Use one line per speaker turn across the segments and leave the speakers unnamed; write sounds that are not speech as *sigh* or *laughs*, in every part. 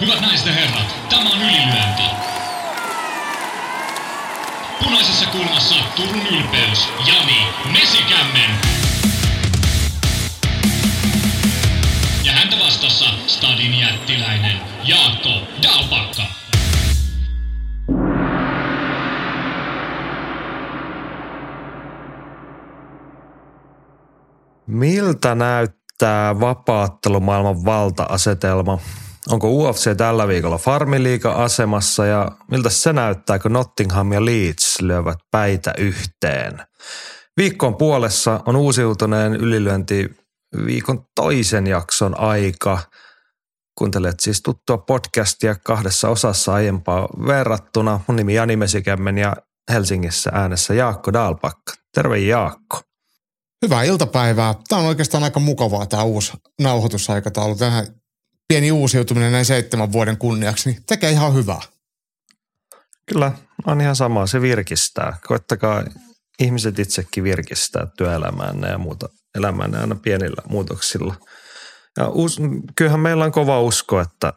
Hyvät naiset ja herrat, tämä on ylilyönti. Punaisessa kulmassa Turun ylpeys, Jani Mesikämmen. Ja häntä vastassa Stadin jättiläinen Jaakko Dalpakka.
Miltä näyttää vapaattelumaailman valta-asetelma? Onko UFC tällä viikolla Farmiliiga-asemassa ja miltä se näyttää, kun Nottingham ja Leeds lyövät päitä yhteen? Viikkoon puolessa on uusiutuneen ylilyönti viikon toisen jakson aika. Kuuntelet siis tuttua podcastia kahdessa osassa aiempaa verrattuna. Mun nimi Jani Mesikämmen ja Helsingissä äänessä Jaakko Dalpakka. Terve Jaakko.
Hyvää iltapäivää. Tämä on oikeastaan aika mukavaa tämä uusi nauhoitusaikataulu. Tähän pieni uusiutuminen näin seitsemän vuoden kunniaksi, niin tekee ihan hyvää.
Kyllä, on ihan sama. Se virkistää. Koittakaa ihmiset itsekin virkistää työelämään ja muuta elämään aina pienillä muutoksilla. Ja us, kyllähän meillä on kova usko, että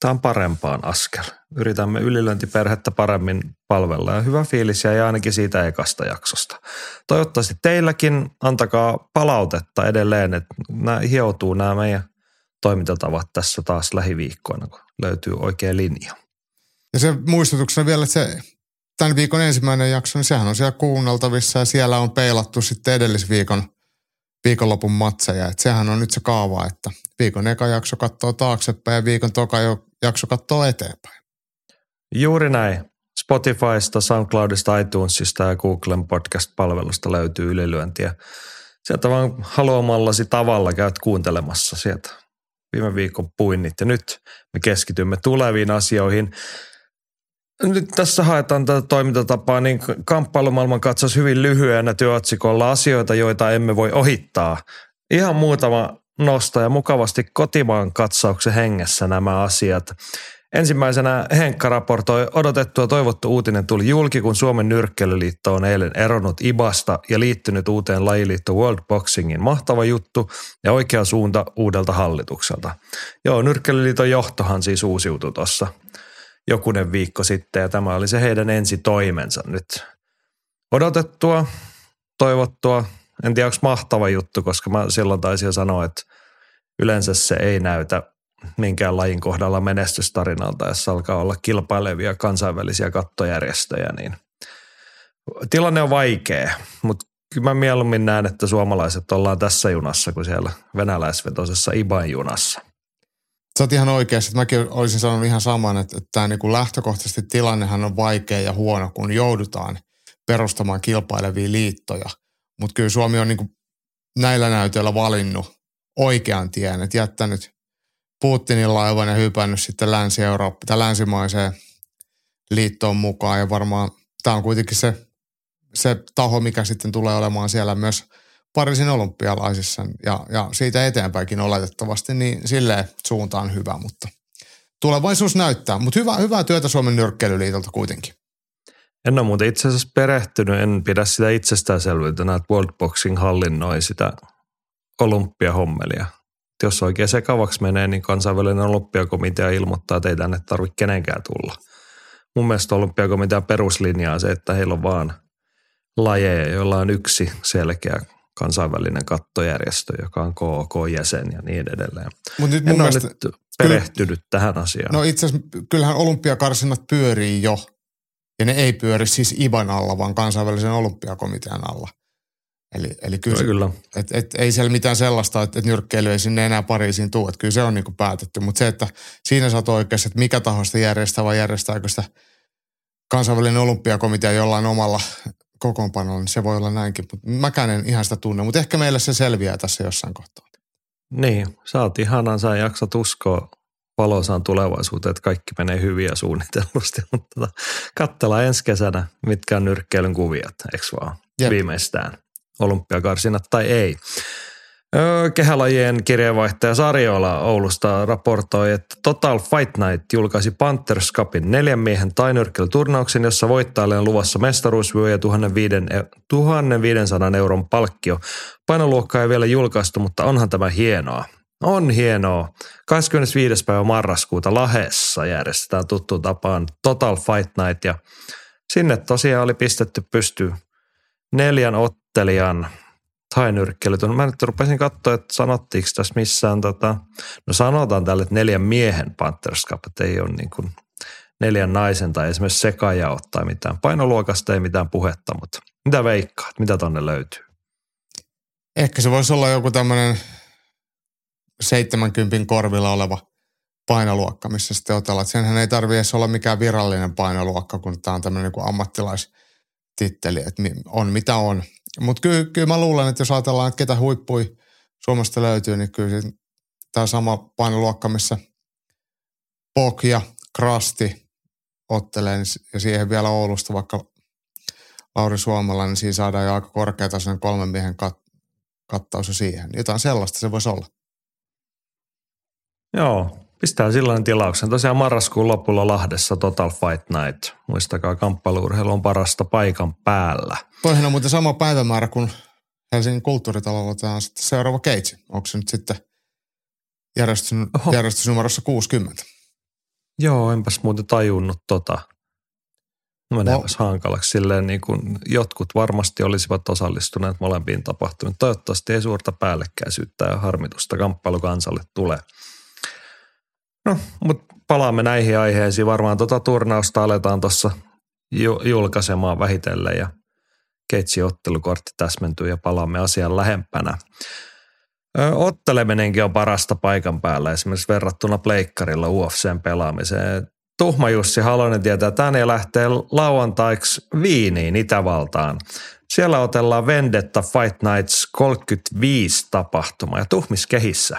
tämä on parempaan askel. Yritämme ylilöintiperhettä paremmin palvella ja hyvä fiilis jäi ainakin siitä ekasta jaksosta. Toivottavasti teilläkin antakaa palautetta edelleen, että nämä hioutuu nämä meidän toimintatavat tässä taas lähiviikkoina, kun löytyy oikea linja.
Ja se muistutuksena vielä, että se tämän viikon ensimmäinen jakso, niin sehän on siellä kuunneltavissa ja siellä on peilattu sitten edellisviikon viikonlopun matseja. Että sehän on nyt se kaava, että viikon eka jakso katsoo taaksepäin ja viikon toka jakso katsoo eteenpäin.
Juuri näin. Spotifysta, SoundCloudista, iTunesista ja Googlen podcast-palvelusta löytyy ylilyöntiä. Sieltä vaan haluamallasi tavalla käyt kuuntelemassa sieltä viime viikon puinnit ja nyt me keskitymme tuleviin asioihin. Nyt tässä haetaan tätä toimintatapaa, niin kamppailumaailman katsaus hyvin lyhyenä työotsikolla asioita, joita emme voi ohittaa. Ihan muutama nosta ja mukavasti kotimaan katsauksen hengessä nämä asiat. Ensimmäisenä Henkka raportoi, odotettu ja toivottu uutinen tuli julki, kun Suomen nyrkkeilyliitto on eilen eronnut IBAsta ja liittynyt uuteen lajiliitto World Boxingin. Mahtava juttu ja oikea suunta uudelta hallitukselta. Joo, nyrkkeilyliiton johtohan siis uusiutui tuossa jokunen viikko sitten ja tämä oli se heidän ensi toimensa nyt. Odotettua, toivottua, en tiedä onko mahtava juttu, koska mä silloin taisin sanoa, että yleensä se ei näytä minkään lajin kohdalla menestystarinalta, jos alkaa olla kilpailevia kansainvälisiä kattojärjestöjä, niin tilanne on vaikea, mutta kyllä mä mieluummin näen, että suomalaiset ollaan tässä junassa kuin siellä venäläisvetoisessa Iban junassa.
Sä oot ihan oikeassa, mäkin olisin sanonut ihan saman, että, että tämä niin lähtökohtaisesti tilannehan on vaikea ja huono, kun joudutaan perustamaan kilpailevia liittoja. Mutta kyllä Suomi on niin näillä näytöillä valinnut oikean tien, että jättänyt Putinin laivan ja hypännyt sitten Länsi-Eurooppa tai länsimaiseen liittoon mukaan. Ja varmaan tämä on kuitenkin se, se taho, mikä sitten tulee olemaan siellä myös Pariisin olympialaisissa ja, ja siitä eteenpäinkin oletettavasti, niin silleen suuntaan hyvä, mutta tulevaisuus näyttää. Mutta hyvä, hyvää työtä Suomen nyrkkeilyliitolta kuitenkin.
En ole muuten itse asiassa perehtynyt, en pidä sitä itsestäänselvyytenä, että World Boxing hallinnoi sitä olympiahommelia jos oikein sekavaksi menee, niin kansainvälinen olympiakomitea ilmoittaa, että ei tänne tarvitse kenenkään tulla. Mun mielestä olympiakomitea peruslinjaa se, että heillä on vaan lajeja, joilla on yksi selkeä kansainvälinen kattojärjestö, joka on KOK-jäsen ja niin edelleen. Mut nyt en ole nyt perehtynyt kyllä, tähän asiaan.
No itse asiassa kyllähän olympiakarsinnat pyörii jo, ja ne ei pyöri siis IBAN alla, vaan kansainvälisen olympiakomitean alla – Eli, eli kyllä,
se, kyllä.
Et, et, ei siellä mitään sellaista, että et nyrkkeily ei sinne enää Pariisiin tule. Että kyllä se on niin kuin päätetty. Mutta se, että siinä sä oot oikeassa, että mikä taho sitä järjestää vai järjestääkö sitä kansainvälinen olympiakomitea jollain omalla kokoonpanolla, niin se voi olla näinkin. Mutta mäkään en ihan sitä tunne, mutta ehkä meille se selviää tässä jossain kohtaa.
Niin, sä oot ihanan, sä jaksat uskoa valoisaan tulevaisuuteen, että kaikki menee hyvin ja suunnitellusti. *laughs* Mutta tota, katsellaan ensi kesänä, mitkä on nyrkkeilyn kuviot, eikö vaan? Jep. Viimeistään olympiakarsinat tai ei. Kehälajien kirjeenvaihtaja Sarjola Oulusta raportoi, että Total Fight Night julkaisi Panthers Cupin neljän miehen tainyrkkeilyturnauksen, jossa voittajalle on luvassa mestaruusvyö ja 1500 euron palkkio. Painoluokka ei vielä julkaistu, mutta onhan tämä hienoa. On hienoa. 25. päivä marraskuuta Lahessa järjestetään tuttuun tapaan Total Fight Night ja sinne tosiaan oli pistetty pysty neljän ottelijan tainyrkkelytun. Mä nyt rupesin katsoa, että sanottiinko tässä missään, tota, no sanotaan tälle, että neljän miehen Panthers Cup, että ei ole niin kuin neljän naisen tai esimerkiksi sekajaot tai mitään. Painoluokasta ei mitään puhetta, mutta mitä veikkaat, mitä tonne löytyy?
Ehkä se voisi olla joku tämmöinen 70 korvilla oleva painoluokka, missä sitten otellaan. Senhän ei tarvitse olla mikään virallinen painoluokka, kun tämä on tämmöinen niin ammattilaistitteli, että on mitä on. Mutta kyllä, kyllä mä luulen, että jos ajatellaan, että ketä huippui Suomesta löytyy, niin kyllä tämä sama painoluokka, missä Pok ja Krasti ottelee, niin ja siihen vielä Oulusta vaikka Lauri Suomalla, niin siinä saadaan jo aika korkeatasoinen kolmen miehen kat- kattaus siihen. Jotain sellaista se voisi olla.
Joo, pistää silloin tilauksen. Tosiaan marraskuun lopulla Lahdessa Total Fight Night. Muistakaa, kamppailuurheilu on parasta paikan päällä.
Toihan on muuten sama päivämäärä kuin Helsingin kulttuuritalolla tämä on sitten seuraava keitsi. Onko se nyt sitten järjestys, järjestysnumerossa 60?
Joo, enpäs muuten tajunnut tota. No meneepäs no. hankalaksi. Silleen niin kuin jotkut varmasti olisivat osallistuneet molempiin tapahtumiin. Toivottavasti ei suurta päällekkäisyyttä ja harmitusta kamppailukansalle tulee. No, mutta palaamme näihin aiheisiin. Varmaan tuota turnausta aletaan tuossa julkaisemaan vähitellen ja keitsi ottelukortti täsmentyy ja palaamme asian lähempänä. Otteleminenkin on parasta paikan päällä esimerkiksi verrattuna pleikkarilla UFCn pelaamiseen. Tuhma Jussi Halonen tietää, että tänne lähtee lauantaiksi Viiniin Itävaltaan. Siellä otellaan Vendetta Fight Nights 35 tapahtuma ja tuhmis kehissä.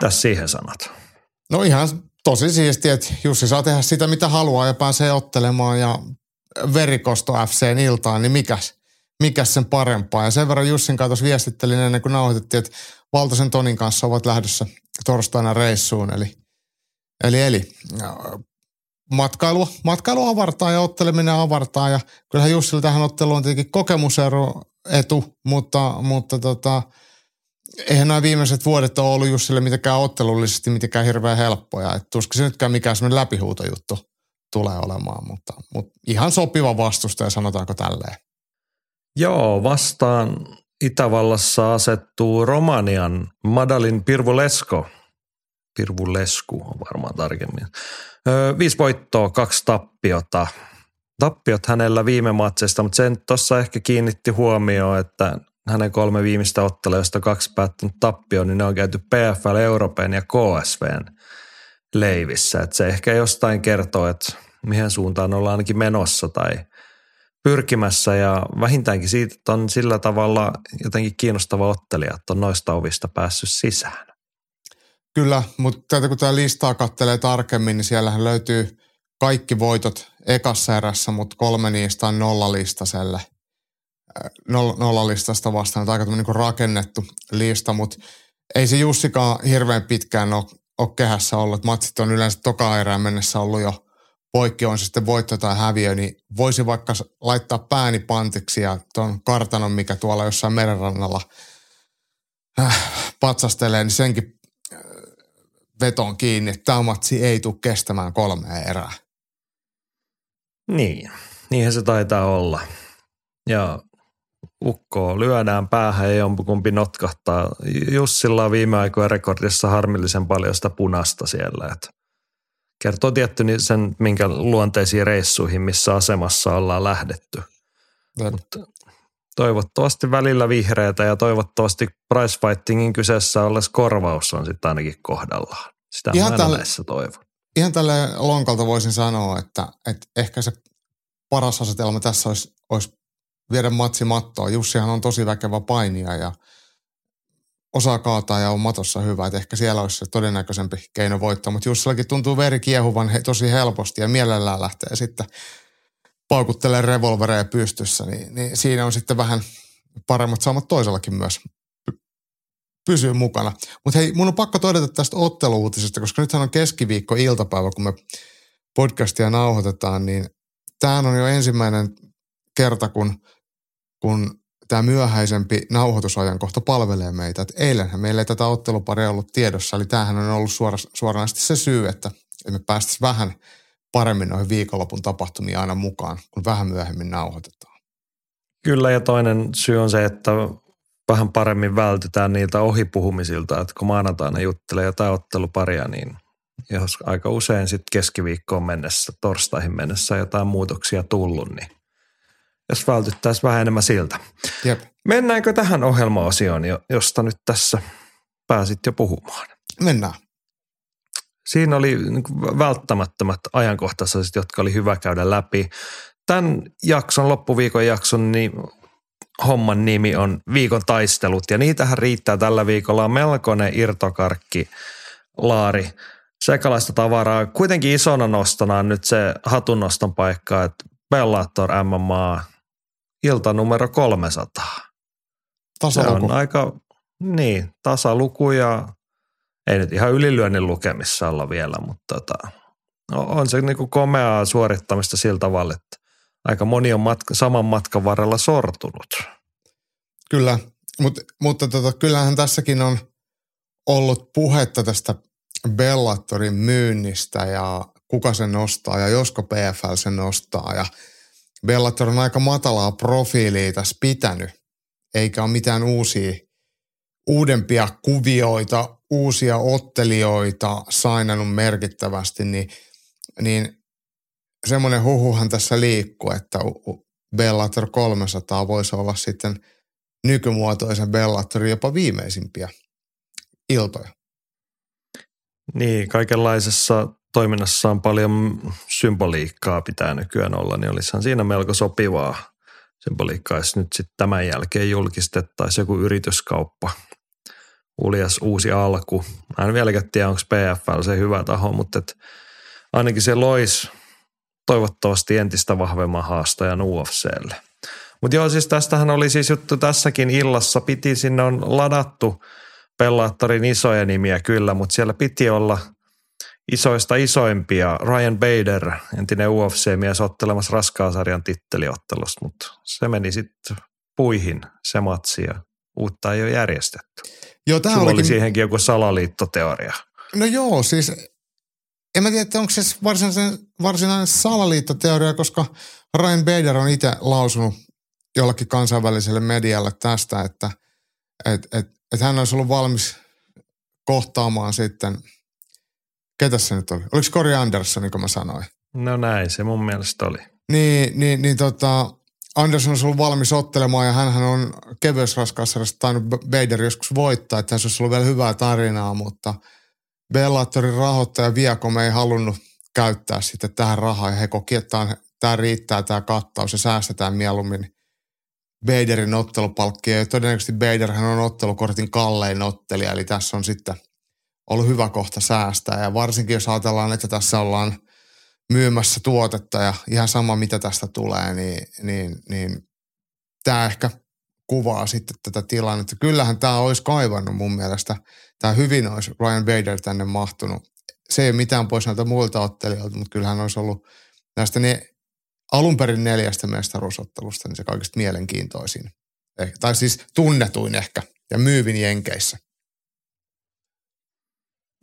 Tässä siihen sanat.
No ihan tosi siistiä, että Jussi saa tehdä sitä mitä haluaa ja pääsee ottelemaan ja verikosto FCn iltaan, niin mikäs, mikäs sen parempaa. Ja sen verran Jussin kanssa viestittelin ennen kuin nauhoitettiin, että Valtosen Tonin kanssa ovat lähdössä torstaina reissuun. Eli, eli, eli matkailua, matkailua avartaa ja otteleminen avartaa. Ja kyllähän Jussilla tähän otteluun on tietenkin kokemusero etu, mutta, mutta tota, eihän nämä viimeiset vuodet ole ollut Jussille mitenkään ottelullisesti mitenkään hirveän helppoja. Että tuskin se nytkään mikään semmoinen läpihuutojuttu tulee olemaan, mutta, mutta ihan sopiva vastustaja, sanotaanko tälleen.
Joo, vastaan Itävallassa asettuu Romanian Madalin Pirvulesko. Pirvulesku on varmaan tarkemmin. Öö, viisi voittoa, kaksi tappiota. Tappiot hänellä viime matsista, mutta sen tuossa ehkä kiinnitti huomioon, että hänen kolme viimeistä ottelua, josta kaksi päättynyt tappio, niin ne on käyty PFL, Euroopan ja KSVn leivissä. Että se ehkä jostain kertoo, että mihin suuntaan ollaan ainakin menossa tai pyrkimässä ja vähintäänkin siitä, että on sillä tavalla jotenkin kiinnostava ottelija, että on noista ovista päässyt sisään.
Kyllä, mutta tätä kun tämä listaa kattelee tarkemmin, niin siellähän löytyy kaikki voitot ekassa erässä, mutta kolme niistä on nollalistaselle – nollalistasta vastaan, aika niin rakennettu lista, mutta ei se Jussikaan hirveän pitkään ole, ole kehässä ollut. Matsit on yleensä toka erään mennessä ollut jo poikki, on se sitten voitto tai häviö, niin voisi vaikka laittaa pääni pantiksi ja tuon kartanon, mikä tuolla jossain merenrannalla äh, patsastelee, niin senkin äh, veton kiinni, että tämä matsi ei tule kestämään kolmea erää.
Niin, niinhän se taitaa olla. Ja ukkoa lyödään päähän ja jompikumpi notkahtaa. Jussilla on viime aikoina rekordissa harmillisen paljon sitä punasta siellä. Että kertoo tietty sen, minkä luonteisiin reissuihin, missä asemassa ollaan lähdetty. Mutta toivottavasti välillä vihreätä ja toivottavasti price fightingin kyseessä olles korvaus on sitten ainakin kohdallaan. Sitä ihan tälle, näissä toivon.
Ihan tälle lonkalta voisin sanoa, että, että ehkä se paras asetelma tässä olisi, olisi viedä matsi mattoa. Jussihan on tosi väkevä painija ja osaa kaataa ja on matossa hyvä. Että ehkä siellä olisi se todennäköisempi keino voittaa. Mutta Jussillakin tuntuu veri kiehuvan tosi helposti ja mielellään lähtee sitten paukuttelee revolvereja pystyssä. Niin, niin siinä on sitten vähän paremmat saamat toisellakin myös pysyy mukana. Mutta hei, mun on pakko todeta tästä otteluutisesta, koska nythän on keskiviikko iltapäivä, kun me podcastia nauhoitetaan, niin tämä on jo ensimmäinen kerta, kun kun tämä myöhäisempi nauhoitusajankohta palvelee meitä. Et eilenhän meillä ei tätä otteluparia ollut tiedossa, eli tämähän on ollut suora, suoranaisesti se syy, että me päästäisiin vähän paremmin noihin viikonlopun tapahtumiin aina mukaan, kun vähän myöhemmin nauhoitetaan.
Kyllä, ja toinen syy on se, että vähän paremmin vältytään niiltä ohipuhumisilta, että kun maanantaina juttelee jotain otteluparia, niin jos aika usein sitten keskiviikkoon mennessä, torstaihin mennessä jotain muutoksia tullut, niin jos vältyttäisiin vähän enemmän siltä.
Jep.
Mennäänkö tähän ohjelmaosioon, josta nyt tässä pääsit jo puhumaan?
Mennään.
Siinä oli niin välttämättömät ajankohtaiset, jotka oli hyvä käydä läpi. Tämän jakson, loppuviikon jakson, niin homman nimi on Viikon taistelut ja niitähän riittää tällä viikolla. On melkoinen irtokarkki laari sekalaista tavaraa. Kuitenkin isona nostona on nyt se hatunnoston paikka, että Bellator MMA ilta numero 300.
Tasaluku.
Se on aika, niin, tasaluku ja ei nyt ihan ylilyönnin lukemissa olla vielä, mutta tota, on se niinku komeaa suorittamista sillä tavalla, että aika moni on matka, saman matkan varrella sortunut.
Kyllä, Mut, mutta tota, kyllähän tässäkin on ollut puhetta tästä Bellatorin myynnistä ja kuka sen nostaa ja josko PFL sen nostaa ja Bellator on aika matalaa profiilia tässä pitänyt, eikä ole mitään uusia, uudempia kuvioita, uusia ottelijoita sainannut merkittävästi, niin, niin semmoinen huhuhan tässä liikkuu, että Bellator 300 voisi olla sitten nykymuotoisen Bellatorin jopa viimeisimpiä iltoja.
Niin, kaikenlaisessa toiminnassa on paljon symboliikkaa pitää nykyään olla, niin olisihan siinä melko sopivaa symboliikkaa, jos nyt sitten tämän jälkeen julkistettaisiin joku yrityskauppa, uljas uusi alku. Mä en vieläkään tiedä, onko PFL se hyvä taho, mutta et ainakin se loisi toivottavasti entistä vahvemman haastajan UFClle. Mutta joo, siis tästähän oli siis juttu tässäkin illassa. Piti sinne on ladattu Bellaattorin isoja nimiä kyllä, mutta siellä piti olla isoista isoimpia. Ryan Bader, entinen UFC-mies, ottelemassa raskaasarjan titteliottelusta, mutta se meni sitten puihin se matsi ja uutta ei ole järjestetty.
Joo, tämä
olikin... oli siihenkin joku salaliittoteoria.
No joo, siis en mä tiedä, että onko se varsinainen, varsinainen salaliittoteoria, koska Ryan Bader on itse lausunut jollakin kansainväliselle medialle tästä, että et, et, et hän olisi ollut valmis kohtaamaan sitten, ketä se nyt oli? Oliko Corey Anderson, niin kuin mä sanoin?
No näin se mun mielestä oli.
Niin, niin, niin tota, Anderson olisi ollut valmis ottelemaan ja hän on kevyysraskaussarjasta tainnut Bader joskus voittaa, että tässä olisi ollut vielä hyvää tarinaa, mutta Bellatorin rahoittaja Viacom ei halunnut käyttää sitten tähän rahaa ja he koki, että tämä riittää tämä kattaus ja säästetään mieluummin Baderin ottelupalkkia. Ja todennäköisesti Baderhän on ottelukortin kallein ottelija, eli tässä on sitten ollut hyvä kohta säästää. Ja varsinkin jos ajatellaan, että tässä ollaan myymässä tuotetta ja ihan sama mitä tästä tulee, niin, niin, niin tämä ehkä kuvaa sitten tätä tilannetta. Kyllähän tämä olisi kaivannut mun mielestä. Tämä hyvin olisi Ryan Bader tänne mahtunut. Se ei ole mitään pois näiltä muilta ottelijoilta, mutta kyllähän olisi ollut näistä ne alun perin neljästä mestaruusottelusta niin se kaikista mielenkiintoisin. Eh, tai siis tunnetuin ehkä ja myyvin Jenkeissä.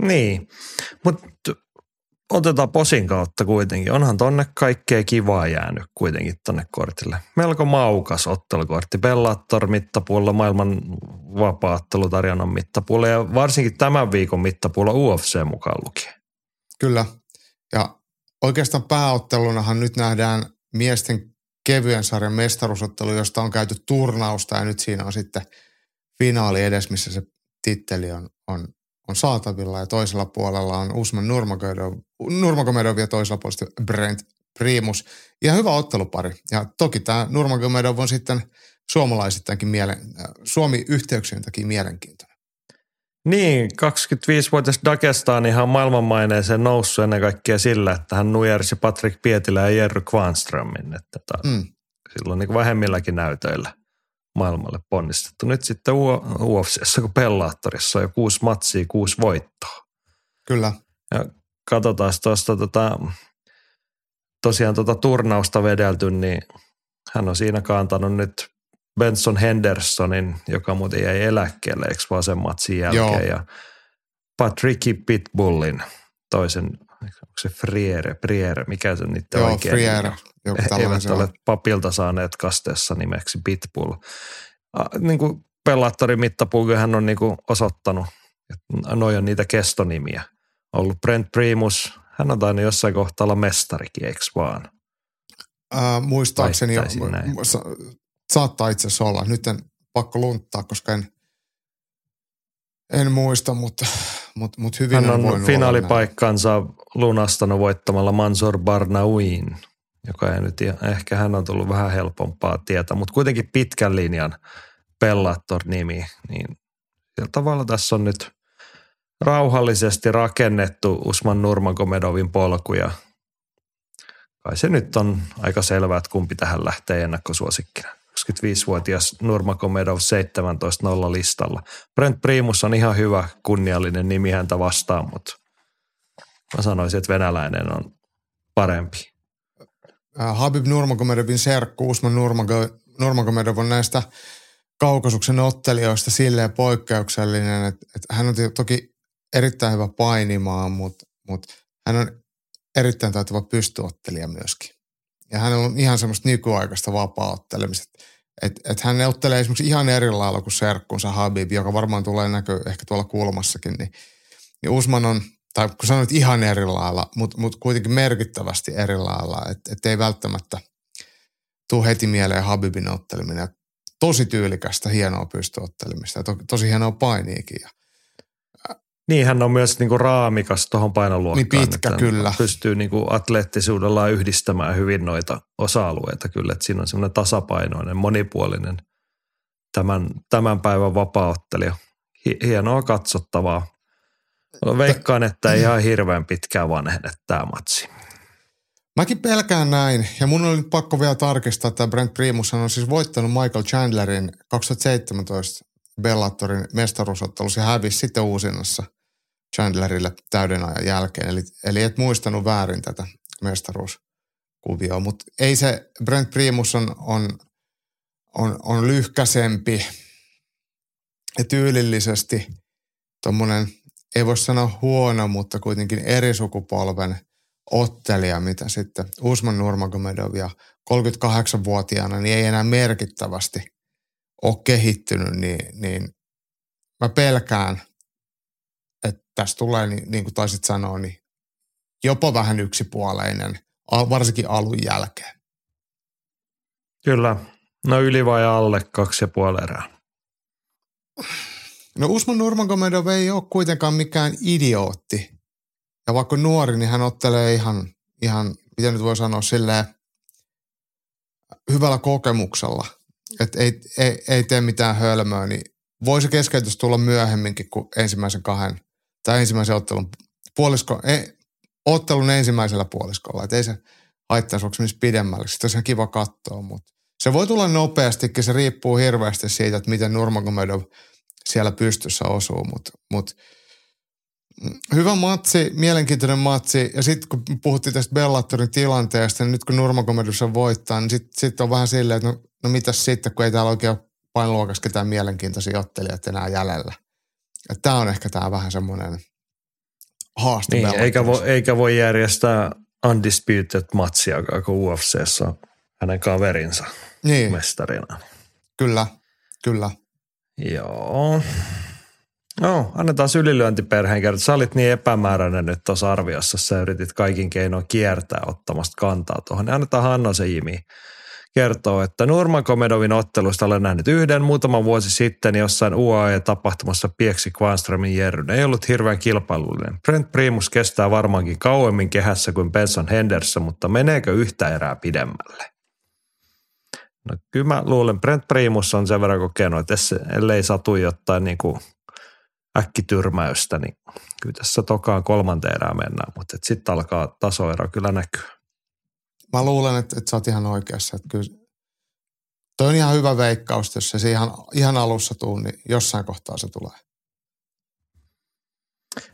Niin, mutta otetaan posin kautta kuitenkin. Onhan tonne kaikkea kivaa jäänyt kuitenkin tonne kortille. Melko maukas ottelukortti. Bellator mittapuolella, maailman vapaattelutarjonnan mittapuolella ja varsinkin tämän viikon mittapuolella UFC mukaan lukien.
Kyllä. Ja oikeastaan pääottelunahan nyt nähdään miesten kevyen sarjan mestaruusottelu, josta on käyty turnausta ja nyt siinä on sitten finaali edes, missä se titteli on, on, on saatavilla ja toisella puolella on Usman Nurmagomedov, Nurmagomedov ja toisella puolella Brent Primus. Ja hyvä ottelupari. Ja toki tämä Nurmagomedov on sitten suomalaisittainkin mielen, Suomi-yhteyksien takia mielenkiintoinen.
Niin, 25-vuotias Dagestan ihan maailmanmaineeseen noussut ennen kaikkea sillä, että hän nujersi Patrick Pietilä ja Jerry Kvanströmin. Että ta, mm. Silloin niin vähemmilläkin näytöillä maailmalle ponnistettu. Nyt sitten UFCssä kuin Pellaattorissa on jo kuusi matsia, kuusi voittoa.
Kyllä.
Ja katsotaan tuosta tota, tosiaan tuota turnausta vedelty, niin hän on siinä kantanut nyt Benson Hendersonin, joka muuten jäi eläkkeelle, eikö vaan sen matsin jälkeen. Joo. Ja Patricky Pitbullin, toisen, onko se Friere, Priere, mikä se niiden
Joo,
oikein
Friere. Joku
Eivät ole papilta saaneet kasteessa nimeksi Pitbull. Niin kuin Pellattorin hän on niin kuin osoittanut, että noi on niitä kestonimiä. Ollut Brent Primus, hän on tainnut jossain kohtaa olla mestarikin, eikö vaan?
Äh, muistaakseni jo, sa- saattaa itse asiassa olla. Nyt en pakko lunttaa, koska en, en muista, mutta, mutta, mutta hyvin
Hän on finaalipaikkansa lunastanut voittamalla Mansor Barnauin, joka ei nyt, ehkä hän on tullut vähän helpompaa tietä, mutta kuitenkin pitkän linjan Bellator-nimi, niin sillä tavalla tässä on nyt rauhallisesti rakennettu Usman Nurmagomedovin polkuja – kai se nyt on aika selvää, että kumpi tähän lähtee ennakkosuosikkina. 25-vuotias Nurmagomedov 17-0 listalla. Brent Primus on ihan hyvä, kunniallinen nimi häntä vastaan, mutta mä sanoisin, että venäläinen on parempi.
Äh, Habib Nurmagomedovin serkku Usman Nurmagomedov on näistä kaukasuksen ottelijoista silleen poikkeuksellinen, että, että hän on toki erittäin hyvä painimaan, mutta, mutta hän on erittäin taitava pystyottelija myöskin. Ja hänellä on ihan semmoista nykyaikaista vapaa-ottelemista. Että et hän ottelee esimerkiksi ihan eri lailla kuin serkkunsa Habib, joka varmaan tulee näkö ehkä tuolla kulmassakin. Niin, niin Usman on, tai kun sanoit ihan eri lailla, mutta mut kuitenkin merkittävästi eri lailla. Että et ei välttämättä tule heti mieleen Habibin otteleminen. Tosi tyylikästä, hienoa pystyottelemista ja to, tosi hienoa painiikin.
Niin, hän on myös niin kuin raamikas tuohon painoluokkaan.
Niin pitkä,
että
kyllä.
Pystyy niin kuin atleettisuudellaan yhdistämään hyvin noita osa-alueita kyllä. Että siinä on semmoinen tasapainoinen, monipuolinen tämän, tämän päivän vapaaottelija. Hienoa katsottavaa. Veikkaan, että ei ihan hirveän pitkään vanhene tämä matsi.
Mäkin pelkään näin, ja mun oli nyt pakko vielä tarkistaa, että Brent Primus on siis voittanut Michael Chandlerin 2017 Bellatorin mestaruusottelussa ja hävisi sitten uusinnassa – Chandlerille täyden ajan jälkeen. Eli, eli et muistanut väärin tätä mestaruuskuvioa, mutta ei se, Brent Primus on, on, on, on lyhkäsempi ja tyylillisesti tuommoinen, ei voi sanoa huono, mutta kuitenkin eri sukupolven ottelija, mitä sitten Usman Nurmagomedov ja 38-vuotiaana niin ei enää merkittävästi ole kehittynyt, niin, niin mä pelkään, tässä tulee, niin, niin kuin taisit sanoa, niin jopa vähän yksipuoleinen, varsinkin alun jälkeen.
Kyllä. No yli vai alle kaksi ja puoli erää.
No Usman Nurmagomedov ei ole kuitenkaan mikään idiootti. Ja vaikka nuori, niin hän ottelee ihan, ihan miten nyt voi sanoa, silleen hyvällä kokemuksella. Että ei, ei, ei tee mitään hölmöä, niin voisi keskeytys tulla myöhemminkin kuin ensimmäisen kahden tai ensimmäisen ottelun puolisko, ei, ottelun ensimmäisellä puoliskolla. Että ei se haittaisi, onko se pidemmälle. Sitten olisi kiva katsoa, mutta se voi tulla nopeastikin. Se riippuu hirveästi siitä, että miten Nurmagomedov siellä pystyssä osuu, mutta mut, hyvä matsi, mielenkiintoinen matsi. Ja sitten kun puhuttiin tästä Bellatorin tilanteesta, niin nyt kun Nurmagomedov sen voittaa, niin sitten sit on vähän silleen, että no, no mitäs sitten, kun ei täällä oikein painoluokassa ketään mielenkiintoisia ottelijoita enää jäljellä. Tämä on ehkä tämä vähän semmoinen haaste.
Niin, eikä voi, eikä voi järjestää undisputed matsia, kun UFCssä on hänen kaverinsa niin. mestarina.
Kyllä, kyllä.
Joo. No, annetaan ylilyöntiperheen kertoa. Sä olit niin epämääräinen nyt tuossa arviossa, sä yritit kaikin keinoin kiertää ottamasta kantaa tuohon. Niin annetaan Hanna se Jimi kertoo, että Nurmagomedovin ottelusta olen nähnyt yhden muutama vuosi sitten jossain UAE-tapahtumassa Pieksi Kvanströmin Jerryn. Ei ollut hirveän kilpailullinen. Brent Primus kestää varmaankin kauemmin kehässä kuin Benson Henderson, mutta meneekö yhtä erää pidemmälle? No kyllä mä luulen, Brent Primus on sen verran kokenut, että ellei satu jotain niin kuin äkkityrmäystä, niin kyllä tässä tokaan kolmanteen erää mennään, mutta sitten alkaa tasoero kyllä näkyä
mä luulen, että, että sä oot ihan oikeassa. Että kyllä toi on ihan hyvä veikkaus, jos se ihan, ihan alussa tuu, niin jossain kohtaa se tulee.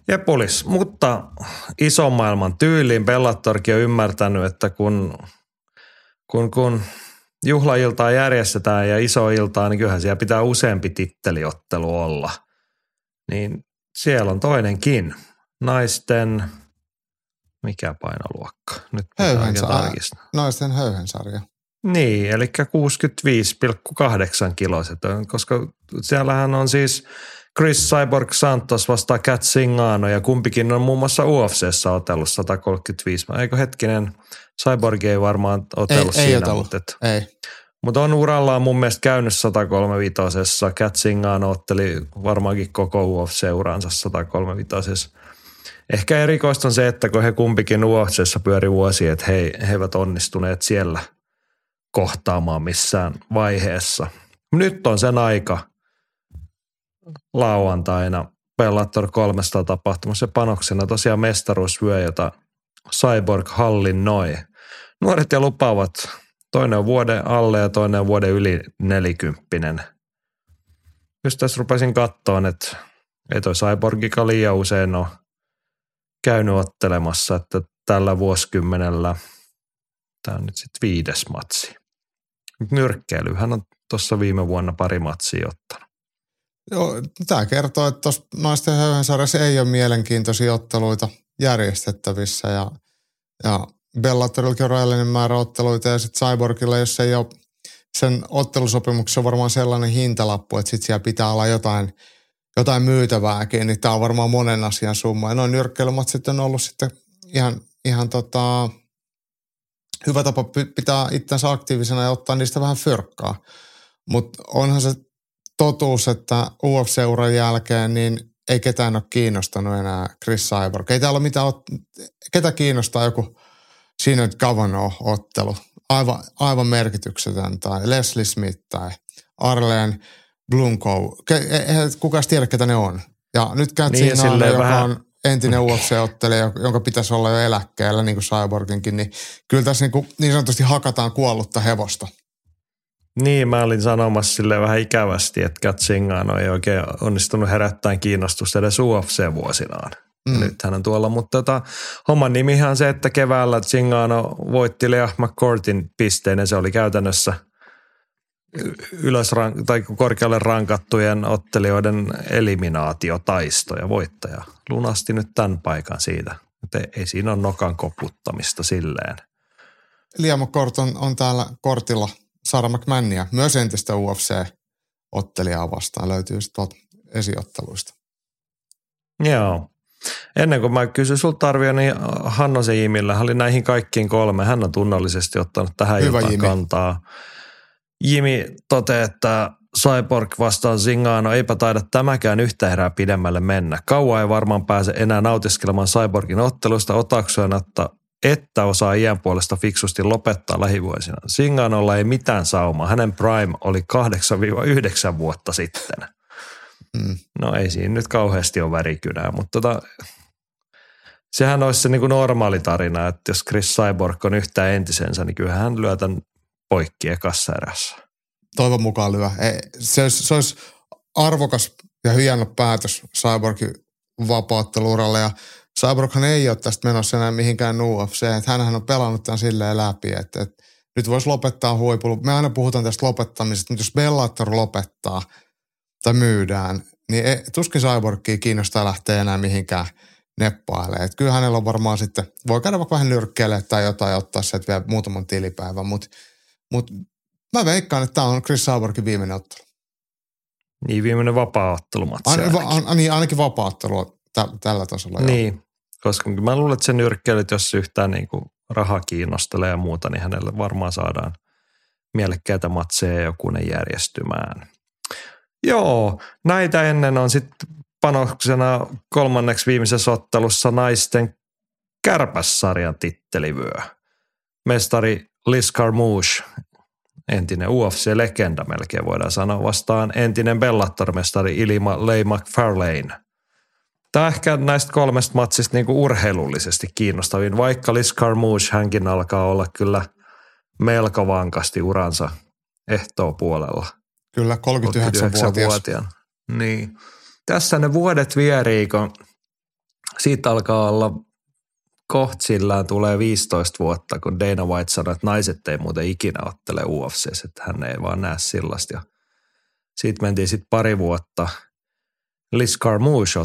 Jepulis, mutta ison maailman tyyliin Bellattorkin on ymmärtänyt, että kun, kun, kun juhlailtaa järjestetään ja iso iltaa, niin kyllähän siellä pitää useampi titteliottelu olla. Niin siellä on toinenkin. Naisten, mikä painoluokka? Nyt
höyhensarja. Naisten höyhensarja.
Niin, eli 65,8 kiloiset, koska siellähän on siis Chris Cyborg Santos vastaa Kat Singano ja kumpikin on muun muassa UFCssä otellut 135. Eikö hetkinen, Cyborg ei varmaan otellut ei, siinä. Ei mutta, et,
ei.
mutta on urallaan mun mielestä käynyt 135. Kat Singano otteli varmaankin koko UFC-uransa 135. Ehkä erikoista on se, että kun he kumpikin UFCssä pyöri vuosia, että he, he eivät onnistuneet siellä kohtaamaan missään vaiheessa. Nyt on sen aika – lauantaina Bellator 300 tapahtumassa panoksena tosiaan mestaruusvyö, jota Cyborg hallinnoi. Nuoret ja lupaavat. Toinen on vuoden alle ja toinen on vuoden yli nelikymppinen. Just tässä rupesin kattoon, että ei toi Cyborgika liian usein ole käynyt ottelemassa, että tällä vuosikymmenellä tämä on nyt sitten viides matsi. Nyrkkeilyhän on tuossa viime vuonna pari matsia ottanut.
Joo, tämä kertoo, että tuossa naisten höyhensarjassa ei ole mielenkiintoisia otteluita järjestettävissä ja, ja Bellatorillakin on rajallinen määrä otteluita ja sitten Cyborgilla, jos ei ole sen ottelusopimuksessa on varmaan sellainen hintalappu, että sitten siellä pitää olla jotain, jotain myytävääkin, niin tämä on varmaan monen asian summa. Ja noin nyrkkeilymatsit on ollut sitten ihan, ihan tota, hyvä tapa pitää itsensä aktiivisena ja ottaa niistä vähän fyrkkaa. Mutta onhan se totuus, että UFC-uran jälkeen niin ei ketään ole kiinnostanut enää Chris Cyborg. Ei täällä ole mitään, ketä kiinnostaa joku siinä Kavanaugh-ottelu. Aivan, aivan merkityksetön tai Leslie Smith tai Arleen Blumkow. Eihän kukaan tiedä, ketä ne on. Ja nyt Katsin niin, joka vähän... on entinen *laughs* UFC-ottelija, jonka pitäisi olla jo eläkkeellä, niin kuin Cyborginkin, niin kyllä tässä niin, kuin, niin sanotusti hakataan kuollutta hevosta.
Niin, mä olin sanomassa sille vähän ikävästi, että Katsingano ei oikein onnistunut herättämään kiinnostusta edes UFC-vuosinaan. Mm. Nyt hän on tuolla, mutta tota, homman nimihan on se, että keväällä Zingano voitti Lea McCourtin pisteen ja se oli käytännössä ylös tai korkealle rankattujen ottelijoiden eliminaatiotaisto ja voittaja lunasti nyt tämän paikan siitä. Että ei, siinä ole nokan koputtamista silleen.
Liam McCourt on, on täällä kortilla – Sara McMannia, myös entistä UFC-ottelijaa vastaan löytyy tuolta esiotteluista.
Joo. Ennen kuin mä kysyn sulta arvio, niin Hannosen Jimillä oli näihin kaikkiin kolme. Hän on tunnollisesti ottanut tähän Hyvä iltaan Jimi. kantaa. Jimi toteaa, että Cyborg vastaan Zingano, eipä taida tämäkään yhtä erää pidemmälle mennä. Kauan ei varmaan pääse enää nautiskelemaan Cyborgin ottelusta otaksujen, että että osaa iän puolesta fiksusti lopettaa lähivuosina. Singanolla ei mitään saumaa. Hänen prime oli 8-9 vuotta sitten. Mm. No ei siinä nyt kauheasti ole värikynää, mutta tota, sehän olisi se niin kuin normaali tarina, että jos Chris Cyborg on yhtään entisensä, niin kyllähän hän lyö tämän poikki ekassa erässä.
Toivon mukaan lyö. Ei, se, olisi, se olisi arvokas ja hieno päätös Cyborgin vapautteluuralle ja Cyborghan ei ole tästä menossa enää mihinkään UFC. Että hänhän on pelannut tämän silleen läpi, että, että nyt voisi lopettaa huipulla. Me aina puhutaan tästä lopettamisesta, mutta jos Bellator lopettaa tai myydään, niin ei, tuskin Cyborgia kiinnostaa lähteä enää mihinkään neppailemaan. Että kyllä hänellä on varmaan sitten, voi käydä vaikka vähän nyrkkeelle tai jotain ottaa sieltä vielä muutaman tilipäivän, mutta, mutta mä veikkaan, että tämä on Chris Cyborgin viimeinen ottelu.
Niin, viimeinen vapaa-ottelu
ainakin. An, niin, ainakin vapaa-ottelu tä, tällä tasolla.
Niin, joo. koska mä luulen, että se nyrkkeilyt, jos yhtään niin kuin raha kiinnostelee ja muuta, niin hänelle varmaan saadaan mielekkäitä matseja joku ne järjestymään. Joo, näitä ennen on sitten panoksena kolmanneksi viimeisessä ottelussa naisten kärpässarjan tittelivyö. Mestari Liz Carmouche, entinen UFC-legenda melkein voidaan sanoa, vastaan entinen Bellator-mestari Ilima Leigh McFarlane. Tämä ehkä näistä kolmesta matsista niin kuin urheilullisesti kiinnostavin, vaikka Liz Carmouche hänkin alkaa olla kyllä melko vankasti uransa puolella.
Kyllä, 39-vuotias.
Niin. Tässä ne vuodet vierii, kun siitä alkaa olla kohtsillään tulee 15 vuotta, kun Dana White sanoi, että naiset ei muuten ikinä ottele UFC, että hän ei vaan näe sillasta. Ja siitä mentiin sitten pari vuotta. Liz Carmouche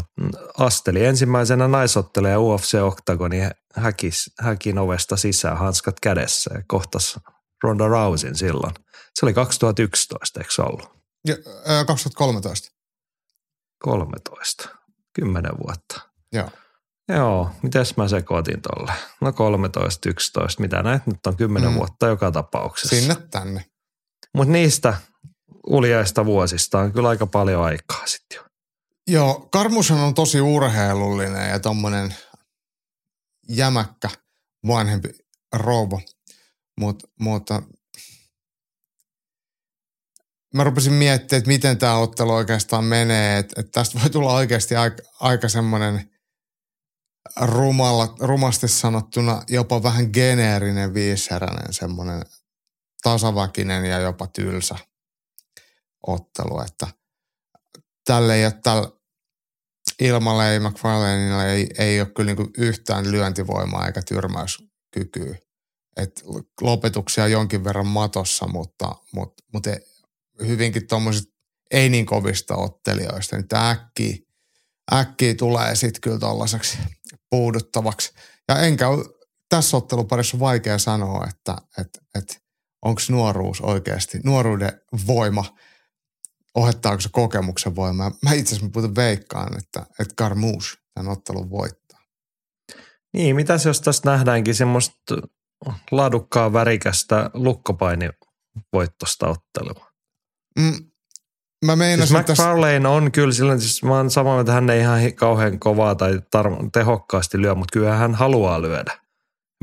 asteli ensimmäisenä naisotteleja UFC Octagoni häkis, häkin ovesta sisään, hanskat kädessä ja kohtas Ronda Rousin silloin. Se oli 2011, eikö se ollut?
Ja, ää, 2013.
13, 10 vuotta.
Joo.
Joo, mites mä sekoitin tolle? No 13, 11, mitä näet nyt on 10 mm. vuotta joka tapauksessa.
Sinne tänne.
Mutta niistä uljaista vuosista on kyllä aika paljon aikaa sitten jo.
Joo, Karmushan on tosi urheilullinen ja tommonen jämäkkä vanhempi rouva. Mut, mutta mä rupesin miettimään, että miten tämä ottelu oikeastaan menee. Että, että tästä voi tulla oikeasti aika, aika semmoinen rumalla, rumasti sanottuna jopa vähän geneerinen viiseräinen, semmoinen tasaväkinen ja jopa tylsä ottelu. Että tälle ei ole tällä ilmalle ei McFarlaneilla ei, ei ole kyllä niin yhtään lyöntivoimaa eikä tyrmäyskykyä. Et lopetuksia jonkin verran matossa, mutta, mutta, mutta hyvinkin tuommoiset ei niin kovista ottelijoista, niin äkkiä, äkkiä tulee sitten kyllä tuollaiseksi puuduttavaksi. Ja enkä tässä otteluparissa vaikea sanoa, että, että, että onko nuoruus oikeasti, nuoruuden voima, ohettaako se kokemuksen voima. Mä itse asiassa muuten veikkaan, että, että Carmouche tämän ottelun voittaa.
Niin, mitä jos tästä nähdäänkin semmoista laadukkaa värikästä lukkopainivoittosta ottelua?
Mm, mä meinasin,
siis McFarlane tästä... on kyllä sillä, siis mä oon samaa että hän ei ihan kauhean kovaa tai tar- tehokkaasti lyö, mutta kyllä hän haluaa lyödä,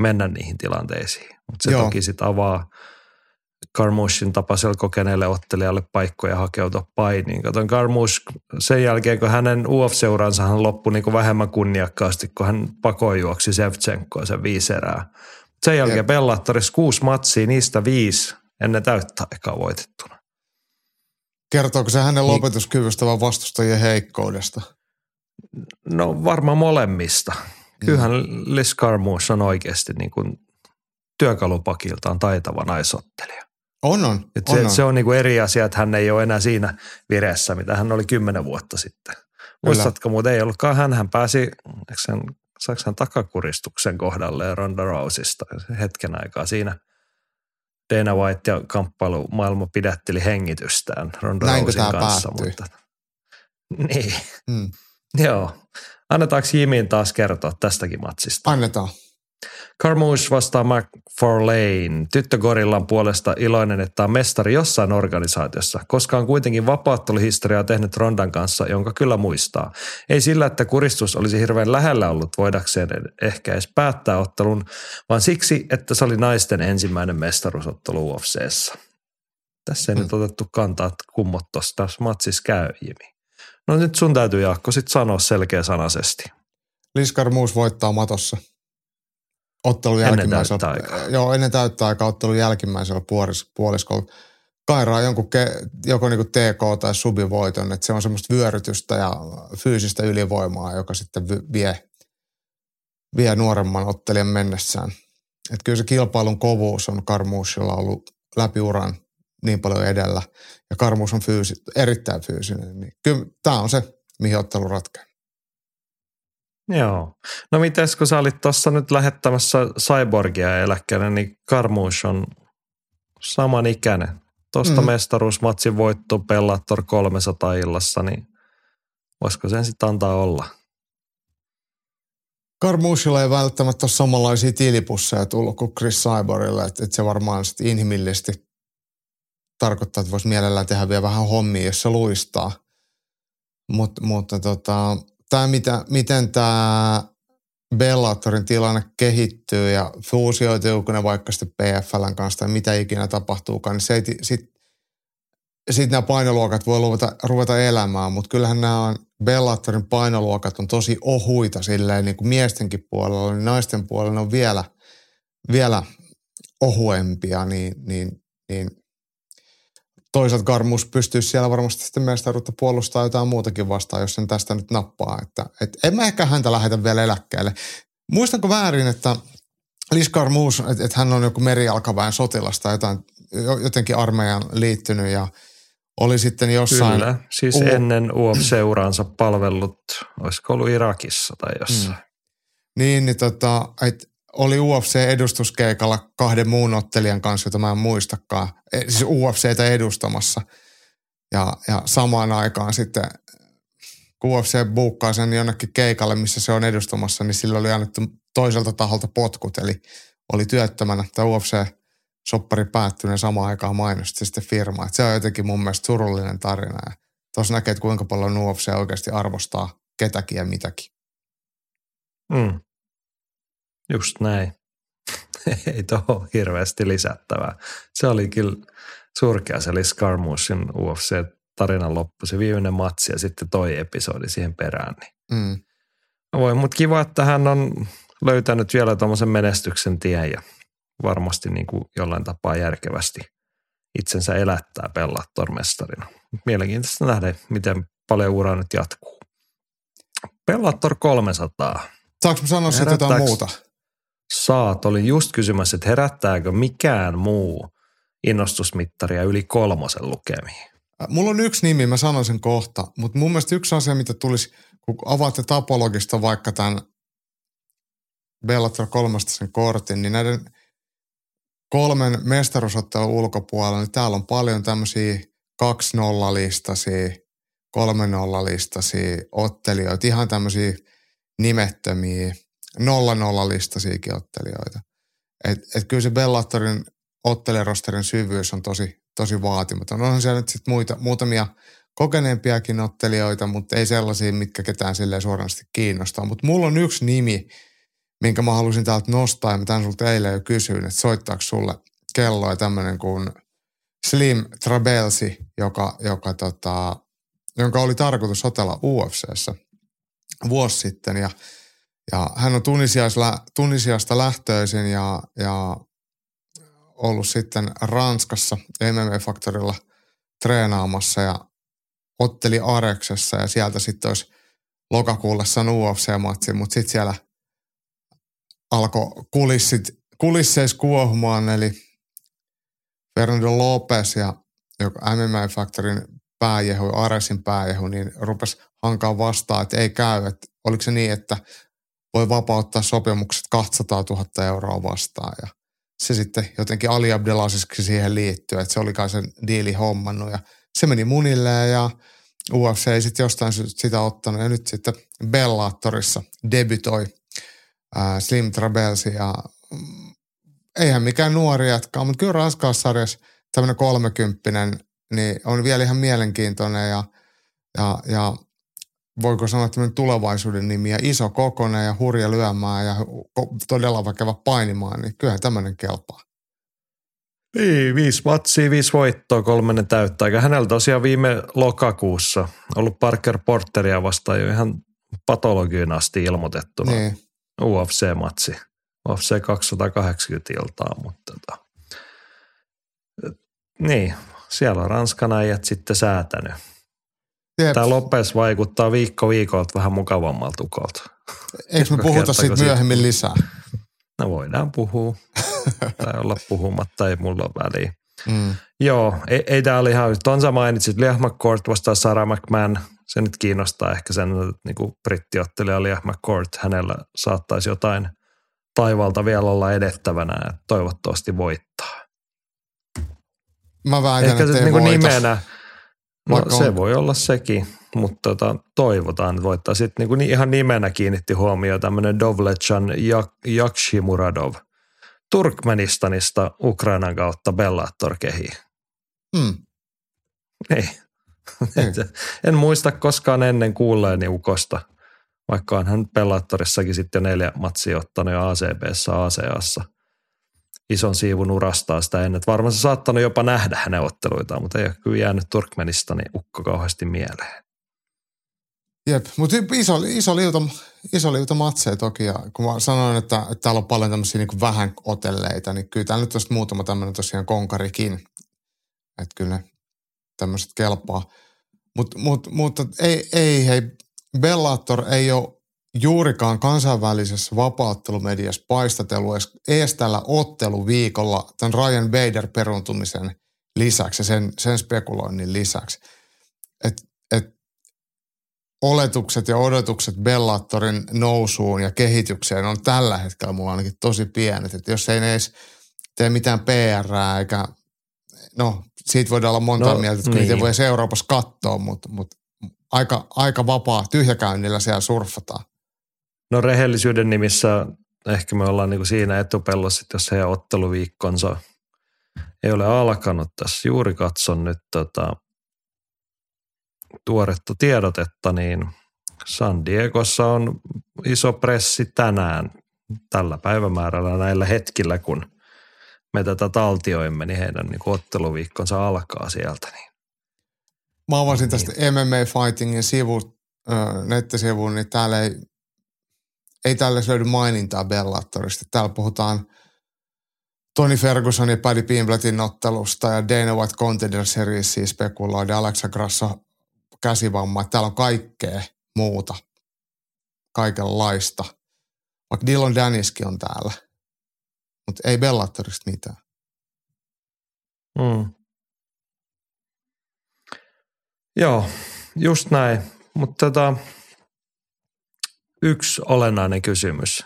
mennä niihin tilanteisiin. Mutta se Joo. toki sitten avaa Carmoushin tapaiselle kokeneelle ottelijalle paikkoja hakeutua painiin. Katon Carmouche sen jälkeen, kun hänen UFC-uransa hän loppui niin vähemmän kunniakkaasti, kun hän pakoon juoksi Sevchenkoa sen viisi erää. Sen jälkeen Bellattorissa kuusi matsia, niistä viisi ennen täyttä aikaa voitettuna.
Kertooko se hänen niin. lopetuskyvystä vai vastustajien heikkoudesta?
No varmaan molemmista. Kyllähän. Liz Carmouche on oikeasti niin kuin työkalupakiltaan taitava naisottelija.
On, on.
Et se, on, on. se on niin kuin eri asia, että hän ei ole enää siinä vireessä, mitä hän oli kymmenen vuotta sitten. Muistatko, mutta ei ollutkaan hän, hän pääsi, sen, saako hän takakuristuksen kohdalle Ronda Rousista hetken aikaa siinä – Dana White ja kamppailu maailma pidätteli hengitystään Ronda Rousin kanssa. Päättyi? Mutta, niin. Hmm. Joo. Annetaanko Jimin taas kertoa tästäkin matsista?
Annetaan.
Carmouche vastaa McFarlane. Tyttögorillan puolesta iloinen, että on mestari jossain organisaatiossa, koska on kuitenkin vapaatteluhistoriaa tehnyt Rondan kanssa, jonka kyllä muistaa. Ei sillä, että kuristus olisi hirveän lähellä ollut voidakseen ehkä edes päättää ottelun, vaan siksi, että se oli naisten ensimmäinen mestaruusottelu UFCssä. Tässä ei hmm. nyt otettu kantaa, että kummot tuossa matsissa käy, Jimi. No nyt sun täytyy Jaakko sitten sanoa selkeä sanaisesti.
Liskar Muus voittaa matossa ottelun jälkimmäisellä. Ennen täyttä Joo, ennen täyttä aikaa ottelun jälkimmäisellä puolis, puoliskolla. Kairaa jonkun ke, joko niin TK tai subivoiton, että se on semmoista vyörytystä ja fyysistä ylivoimaa, joka sitten vie, vie nuoremman ottelijan mennessään. Että kyllä se kilpailun kovuus on Karmuusilla ollut läpi uran niin paljon edellä. Ja Karmuus on fyysi, erittäin fyysinen. Niin kyllä tämä on se, mihin ottelu ratkeaa.
Joo. No mites kun sä olit tuossa nyt lähettämässä Cyborgia eläkkeelle, niin Karmuus on samanikäinen. Tuosta mm. mestaruusmatsin voitto Bellator 300 illassa, niin voisiko sen sitten antaa olla?
Karmuusilla ei välttämättä ole samanlaisia tilipusseja tullut kuin Chris Cyborgille, että, että se varmaan sitten inhimillisesti tarkoittaa, että voisi mielellään tehdä vielä vähän hommia, jos se luistaa. Mut, mutta tota, tämä, mitä, miten tämä Bellatorin tilanne kehittyy ja fuusioituuko ne vaikka sitten PFLn kanssa tai mitä ikinä tapahtuukaan, niin ei, sit, sit nämä painoluokat voi ruveta, ruveta elämään, mutta kyllähän nämä on, Bellatorin painoluokat on tosi ohuita silleen niin kuin miestenkin puolella, niin naisten puolella on vielä, vielä ohuempia, niin, niin, niin toisaalta Garmus pystyisi siellä varmasti sitten mestaruutta puolustaa jotain muutakin vastaan, jos sen tästä nyt nappaa. Että, et en mä ehkä häntä lähetä vielä eläkkeelle. muistanko väärin, että Liskar Moose, että, että hän on joku merialkaväen sotilasta jotain, jotenkin armeijan liittynyt ja oli sitten jossain.
Kyllä, siis u- ennen UOP-seuraansa palvellut, olisiko ollut Irakissa tai jossain. Mm.
Niin, niin tota, että oli UFC-edustuskeikalla kahden muun ottelijan kanssa, jota mä en muistakaan. E, siis UFCtä edustamassa. Ja, ja samaan aikaan sitten, kun UFC buukkaa sen jonnekin keikalle, missä se on edustamassa, niin sillä oli annettu toiselta taholta potkut. Eli oli työttömänä, että UFC-soppari päättyneen samaan aikaan mainosti sitten firma. Et se on jotenkin mun mielestä surullinen tarina. Ja tuossa näkee, että kuinka paljon UFC oikeasti arvostaa ketäkin ja mitäkin.
Mm. Just näin. *laughs* Ei tuohon hirveästi lisättävää. Se oli kyllä surkea se oli UFC-tarinan loppu, se viimeinen matsi ja sitten toi episodi siihen perään. Niin. Mm. Voi, mutta kiva, että hän on löytänyt vielä tuommoisen menestyksen tien ja varmasti niin kuin jollain tapaa järkevästi itsensä elättää Bellator-mestarina. Mielenkiintoista nähdä, miten paljon ura nyt jatkuu. Bellator 300.
Saanko mä sanoa sitten jotain muuta?
Saat, olin just kysymässä, että herättääkö mikään muu innostusmittaria yli kolmosen lukemiin?
Äh, mulla on yksi nimi, mä sanon sen kohta, mutta mun mielestä yksi asia, mitä tulisi, kun avaatte tapologista vaikka tämän Bellator kolmasta sen kortin, niin näiden kolmen mestaruusottelun ulkopuolella, niin täällä on paljon tämmöisiä 2-0-listasia, 3-0-listasia ottelijoita, ihan tämmöisiä nimettömiä – nolla nolla listasiakin ottelijoita. Et, et kyllä se Bellatorin ottelijarosterin syvyys on tosi, tosi vaatimaton. Onhan siellä nyt sitten muita, muutamia kokeneempiakin ottelijoita, mutta ei sellaisia, mitkä ketään silleen suorasti kiinnostaa. Mutta mulla on yksi nimi, minkä mä halusin täältä nostaa, ja mä tämän sulta eilen jo kysyin, että soittaako sulle kelloa tämmöinen kuin Slim Trabelsi, joka, joka tota, jonka oli tarkoitus otella UFCssä vuosi sitten, ja – ja hän on Tunisiasta lähtöisin ja, ja ollut sitten Ranskassa MMA-faktorilla treenaamassa ja otteli Areksessa ja sieltä sitten olisi lokakuulle saanut UFC-matsi, mutta sitten siellä alkoi kulissit, kulisseis kuohumaan, eli Fernando Lopez ja joka MMA Factorin pääjehu, Aresin pääjehu, niin rupesi hankaa vastaan, että ei käy. Että oliko se niin, että voi vapauttaa sopimukset 200 000 euroa vastaan. Ja se sitten jotenkin Ali Abdelasiskin siihen liittyy, että se oli kai sen diili hommannut. Ja se meni munille ja UFC ei sitten jostain sitä ottanut. Ja nyt sitten Bellatorissa debytoi ää, Slim Trabelsi ja mm, eihän mikään nuori jatkaa, mutta kyllä raskaussarjassa tämmöinen kolmekymppinen niin on vielä ihan mielenkiintoinen ja, ja, ja voiko sanoa tämmöinen tulevaisuuden nimi ja iso kokonen ja hurja lyömään ja todella vakava painimaan, niin kyllähän tämmöinen kelpaa.
Niin, viisi matsia, viisi voittoa, kolmannen täyttä. Eikä hänellä tosiaan viime lokakuussa ollut Parker Porteria vastaan jo ihan patologiin asti ilmoitettuna niin. UFC-matsi. UFC 280 iltaa, mutta tota. niin, siellä on Ranskan äijät sitten säätänyt. Jep. Tämä Lopes vaikuttaa viikko viikolta vähän mukavammalta ukolta.
Eikö me puhuta siitä myöhemmin lisää?
No voidaan puhua. *laughs* tai olla puhumatta, ei mulla ole väliä. Mm. Joo, ei, ei tämä ole ihan, Tonsa mainitsit, Liam McCourt vastaa Sarah McMahon. Se nyt kiinnostaa ehkä sen, että niin brittiottelija Liam McCourt, hänellä saattaisi jotain taivalta vielä olla edettävänä ja toivottavasti voittaa.
Mä väitän, ehkä että ei niin nimenä,
No se voi olla sekin, mutta tota, toivotaan, että voittaa. Sitten niin, niin ihan nimenä kiinnitti huomioon tämmöinen Dovlechan Yakshimuradov. Turkmenistanista Ukrainan kautta Bellator kehi.
Hmm. *laughs*
Ei. En muista koskaan ennen kuulleeni Ukosta, vaikka on hän Bellatorissakin sitten neljä matsia ottanut jo ACBssä, ACAssa – ison siivun urastaa sitä ennen. Varmaan se saattanut jopa nähdä hänen otteluitaan, mutta ei ole kyllä jäänyt Turkmenistanin ukko kauheasti mieleen.
Jep, mutta iso, iso, liuta, iso liuta matseja toki. Ja kun mä sanoin, että, että täällä on paljon tämmöisiä niin vähän otelleita, niin kyllä täällä nyt olisi muutama tämmöinen tosiaan konkarikin. Että kyllä ne tämmöiset kelpaa. Mut, mut, mutta ei, ei, hei, Bellator ei ole juurikaan kansainvälisessä vapauttelumediassa paistatellut edes, tällä otteluviikolla tämän Ryan Bader peruntumisen lisäksi ja sen, sen spekuloinnin lisäksi. Et, et oletukset ja odotukset Bellatorin nousuun ja kehitykseen on tällä hetkellä mulla ainakin tosi pienet. Että jos ei ne edes tee mitään PR eikä, no siitä voidaan olla monta no, mieltä, että niin. niitä voi Euroopassa katsoa, mutta, mutta aika, aika vapaa tyhjäkäynnillä siellä surffataan.
No rehellisyyden nimissä ehkä me ollaan niin kuin siinä etupellossa, että jos heidän otteluviikkonsa ei ole alkanut tässä. Juuri katson nyt tota, tuoretta tiedotetta, niin San Diegossa on iso pressi tänään tällä päivämäärällä näillä hetkillä, kun me tätä taltioimme, niin heidän niin otteluviikkonsa alkaa sieltä. Niin.
Mä avasin tästä niin. MMA Fightingin sivu, nettisivun, niin täällä ei, ei tällä löydy mainintaa Bellatorista. Täällä puhutaan Tony Ferguson ja Paddy Pimbletin ottelusta ja Dana White Contender Seriesiä spekuloida, Alexa Grasso käsivamma. Täällä on kaikkea muuta, kaikenlaista. Vaikka Dillon Daniski on täällä, mutta ei Bellatorista mitään.
Mm. Joo, just näin. Mutta tota, yksi olennainen kysymys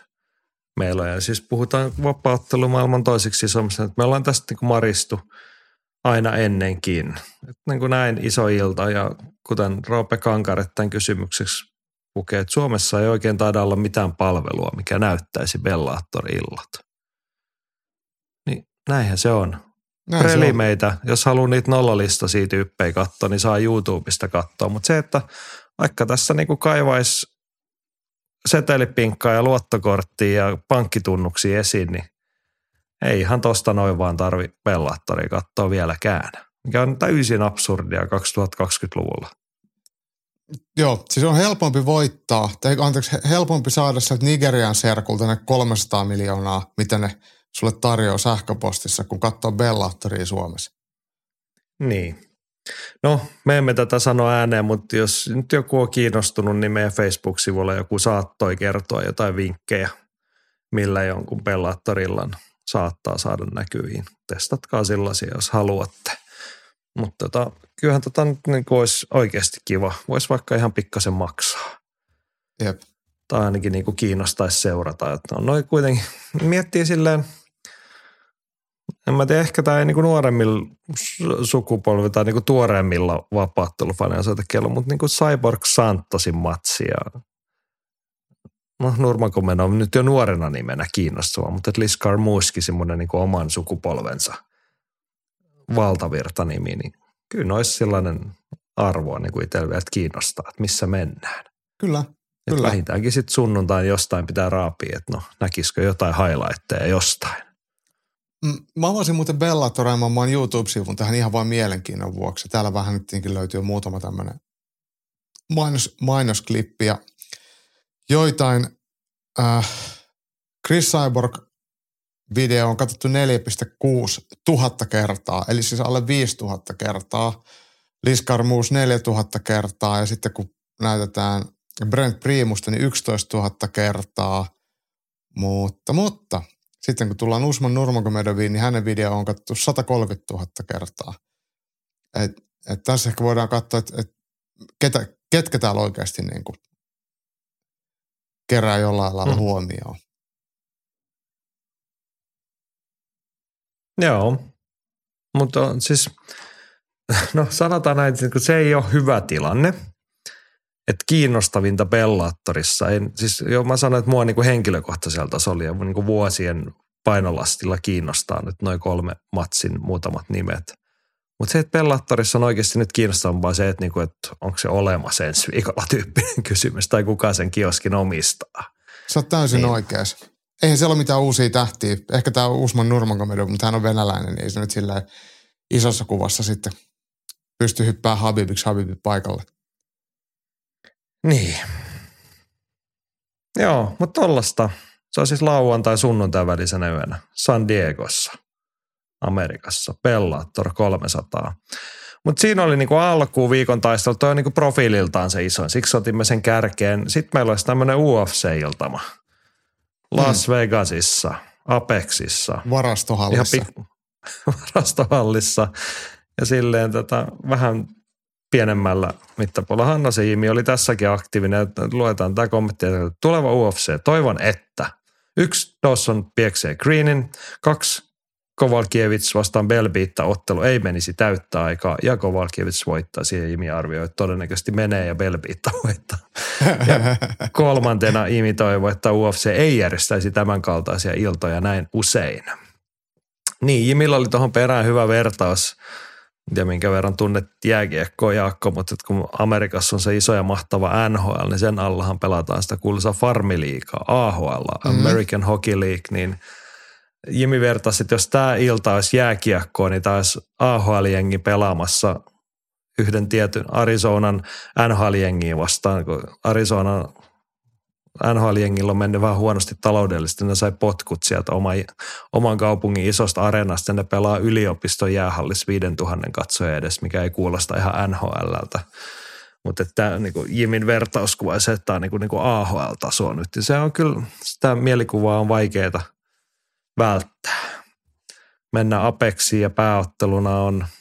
meillä on. Ja siis puhutaan vapauttelumaailman toiseksi isommasta, että me ollaan tästä niin kuin maristu aina ennenkin. Et niin kuin näin iso ilta ja kuten Roope Kankaret tämän kysymykseksi pukee, että Suomessa ei oikein taida olla mitään palvelua, mikä näyttäisi Bellator-illat. Niin näinhän se on. Näin se on. jos haluaa niitä nollalistaisia tyyppejä katsoa, niin saa YouTubesta katsoa. Mutta se, että vaikka tässä niinku kaivaisi setelipinkkaa ja luottokorttia ja pankkitunnuksia esiin, niin ei ihan tosta noin vaan tarvi Bellaattoria katsoa vieläkään. Mikä on täysin absurdia 2020-luvulla.
Joo, siis on helpompi voittaa, tai anteeksi, helpompi saada sieltä Nigerian serkulta ne 300 miljoonaa, mitä ne sulle tarjoaa sähköpostissa, kun katsoo Bellaattoria Suomessa.
Niin. No, me emme tätä sano ääneen, mutta jos nyt joku on kiinnostunut, niin meidän Facebook-sivulla joku saattoi kertoa jotain vinkkejä, millä jonkun Bellaattorillan saattaa saada näkyviin. Testatkaa sellaisia, jos haluatte. Mutta tota, kyllähän tota nyt niin olisi oikeasti kiva. Voisi vaikka ihan pikkasen maksaa.
Jep.
Tai ainakin niin kuin kiinnostaisi seurata. Että on noin kuitenkin, miettii silleen, en mä tiedä, ehkä tämä ei niinku nuoremmilla sukupolvi tai niinku tuoreemmilla vapaattelufaneilla soita kello, mutta niinku Cyborg Santosin matsi ja no Nurmakomen on nyt jo nuorena nimenä kiinnostava, mutta Liskar Muski semmoinen niin oman sukupolvensa valtavirta-nimi, niin kyllä olisi sellainen arvoa niin kuin itsellä että kiinnostaa, että missä mennään.
Kyllä,
että kyllä. Vähintäänkin sitten sunnuntain jostain pitää raapia, että no näkisikö jotain highlightteja jostain.
Mä avasin muuten Bellatoreman YouTube-sivun tähän ihan vain mielenkiinnon vuoksi. Täällä vähän nyt löytyy muutama tämmöinen mainos, mainosklippi ja joitain äh, Chris Cyborg video on katsottu 4,6 tuhatta kertaa, eli siis alle 5000 kertaa. Liskar Moose 4000 kertaa ja sitten kun näytetään Brent Primusta, niin 11 000 kertaa. Mutta, mutta sitten kun tullaan Usman Nurmagomedovin, niin hänen video on katsottu 130 000 kertaa. Et, et tässä ehkä voidaan katsoa, että et ketä, ketkä täällä oikeasti niin kuin kerää jollain lailla mm. huomioon.
Joo, mutta siis *laughs* no sanotaan näin, että se ei ole hyvä tilanne. Että kiinnostavinta Bellaattorissa, en, siis jo mä sanoin, että mua niin kuin henkilökohtaisella tasolla ja niin kuin vuosien painolastilla kiinnostaa nyt noin kolme matsin muutamat nimet. Mutta se, että Bellatorissa on oikeasti nyt kiinnostavampaa se, että, niinku, että onko se olemassa ensi viikolla tyyppinen *laughs* kysymys tai kuka sen kioskin omistaa.
Sä oot täysin niin. oikeas. Eihän siellä ole mitään uusia tähtiä. Ehkä tämä Usman Nurmagomedov, mutta hän on venäläinen, niin ei se nyt sillä isossa kuvassa sitten pysty hyppää Habibiksi Habibi paikalle.
Niin. Joo, mutta tollasta. Se on siis lauantai sunnuntai välisenä yönä San Diegossa, Amerikassa. Bellator 300. Mutta siinä oli niinku alkuun viikon taistelu, toi on niinku profiililtaan se isoin, siksi otimme sen kärkeen. Sitten meillä olisi tämmöinen UFC-iltama. Las mm. Vegasissa, Apexissa.
Varastohallissa.
Ihan pik- *laughs* varastohallissa. Ja silleen tota, vähän pienemmällä mittapuolella. Hanna Siimi oli tässäkin aktiivinen, luetaan tämä kommentti, tuleva UFC, toivon että yksi Dawson pieksee Greenin, kaksi Kovalkiewicz vastaan Belbiitta ottelu ei menisi täyttä aikaa ja Kovalkiewicz voittaa. Siihen Imi arvioi, että todennäköisesti menee ja Belbiitta *laughs* voittaa. Ja kolmantena Imi toivoo, että UFC ei järjestäisi tämän kaltaisia iltoja näin usein. Niin, Jimillä oli tuohon perään hyvä vertaus ja minkä verran tunnet jääkiekkoa Jaakko, mutta kun Amerikassa on se iso ja mahtava NHL, niin sen allahan pelataan sitä kuuluisaa farmiliikaa, AHL, mm-hmm. American Hockey League, niin Jimi vertasi, että jos tämä ilta olisi jääkiekkoa, niin tämä olisi AHL-jengi pelaamassa yhden tietyn Arizonan NHL-jengiin vastaan, kun Arizonan NHL-jengillä on mennyt vähän huonosti taloudellisesti, ne sai potkut sieltä oma, oman kaupungin isosta areenasta, ne pelaa yliopiston jäähallissa 5000 katsoja edes, mikä ei kuulosta ihan NHLltä. Mutta että niin Jimin vertauskuva se, että tämä on niin kuin, niin kuin AHL-tasoa nyt. Se on kyllä, sitä mielikuvaa on vaikeaa välttää. Mennään Apexiin ja pääotteluna on –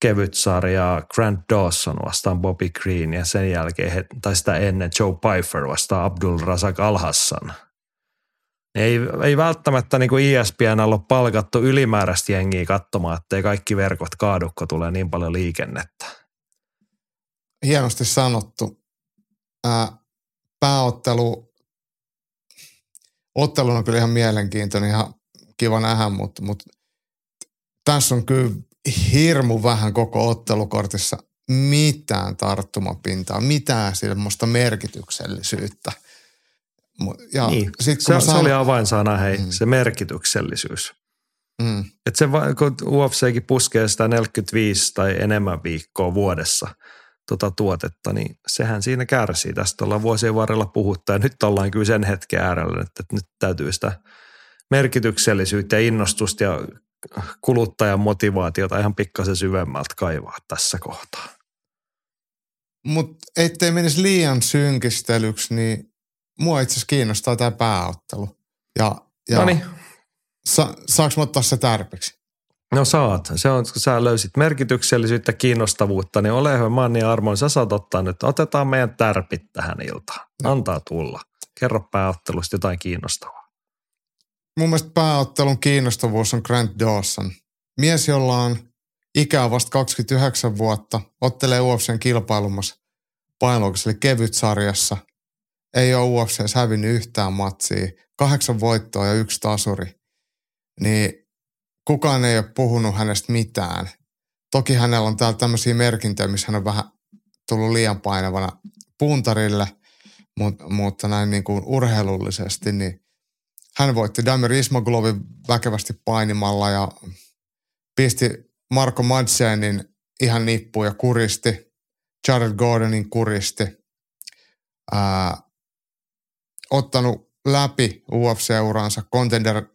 kevyt sarja Grant Dawson vastaan Bobby Green ja sen jälkeen, tai sitä ennen Joe Pfeiffer vastaan Abdul Razak Al-Hassan. Ei, ei välttämättä niin kuin ESPN ole palkattu ylimääräistä jengiä katsomaan, ettei kaikki verkot kaadukko tulee niin paljon liikennettä.
Hienosti sanottu. Ää, pääottelu, ottelu on kyllä ihan mielenkiintoinen, ihan kiva nähdä, mutta, mutta tässä on kyllä hirmu vähän koko ottelukortissa mitään tarttumapintaa, mitään semmoista merkityksellisyyttä.
Ja niin, sit, se, se oli avainsana, hei, mm. se merkityksellisyys. Mm. Et se, kun UFCkin puskee sitä 45 tai enemmän viikkoa vuodessa tota tuotetta, niin sehän siinä kärsii. Tästä ollaan vuosien varrella puhuttu ja nyt ollaan kyllä sen hetken äärellä, että nyt täytyy sitä merkityksellisyyttä ja innostusta ja kuluttajan motivaatiota ihan pikkasen syvemmältä kaivaa tässä kohtaa.
Mutta ettei menisi liian synkistelyksi, niin mua itse asiassa kiinnostaa tämä pääottelu. Ja, ja
Noniin.
sa, saaks mä ottaa se tarpeeksi?
No saat. Se on, kun sä löysit merkityksellisyyttä, kiinnostavuutta, niin ole hyvä, mä niin armoin, sä saat ottaa nyt. Otetaan meidän tärpit tähän iltaan. Antaa tulla. Kerro pääottelusta jotain kiinnostavaa
mun mielestä pääottelun kiinnostavuus on Grant Dawson. Mies, jolla on ikää vasta 29 vuotta, ottelee UFCn kilpailumassa painoluokassa, eli kevyt sarjassa. Ei ole UFC hävinnyt yhtään matsia. Kahdeksan voittoa ja yksi tasuri. Niin kukaan ei ole puhunut hänestä mitään. Toki hänellä on täällä tämmöisiä merkintöjä, missä hän on vähän tullut liian painavana puntarille, mutta, mutta näin niin kuin urheilullisesti, niin hän voitti Damir Ismaglovin väkevästi painimalla ja pisti Marko Madsenin ihan nippuun ja kuristi. Jared Gordonin kuristi. Ää, ottanut läpi UFC-uransa contender,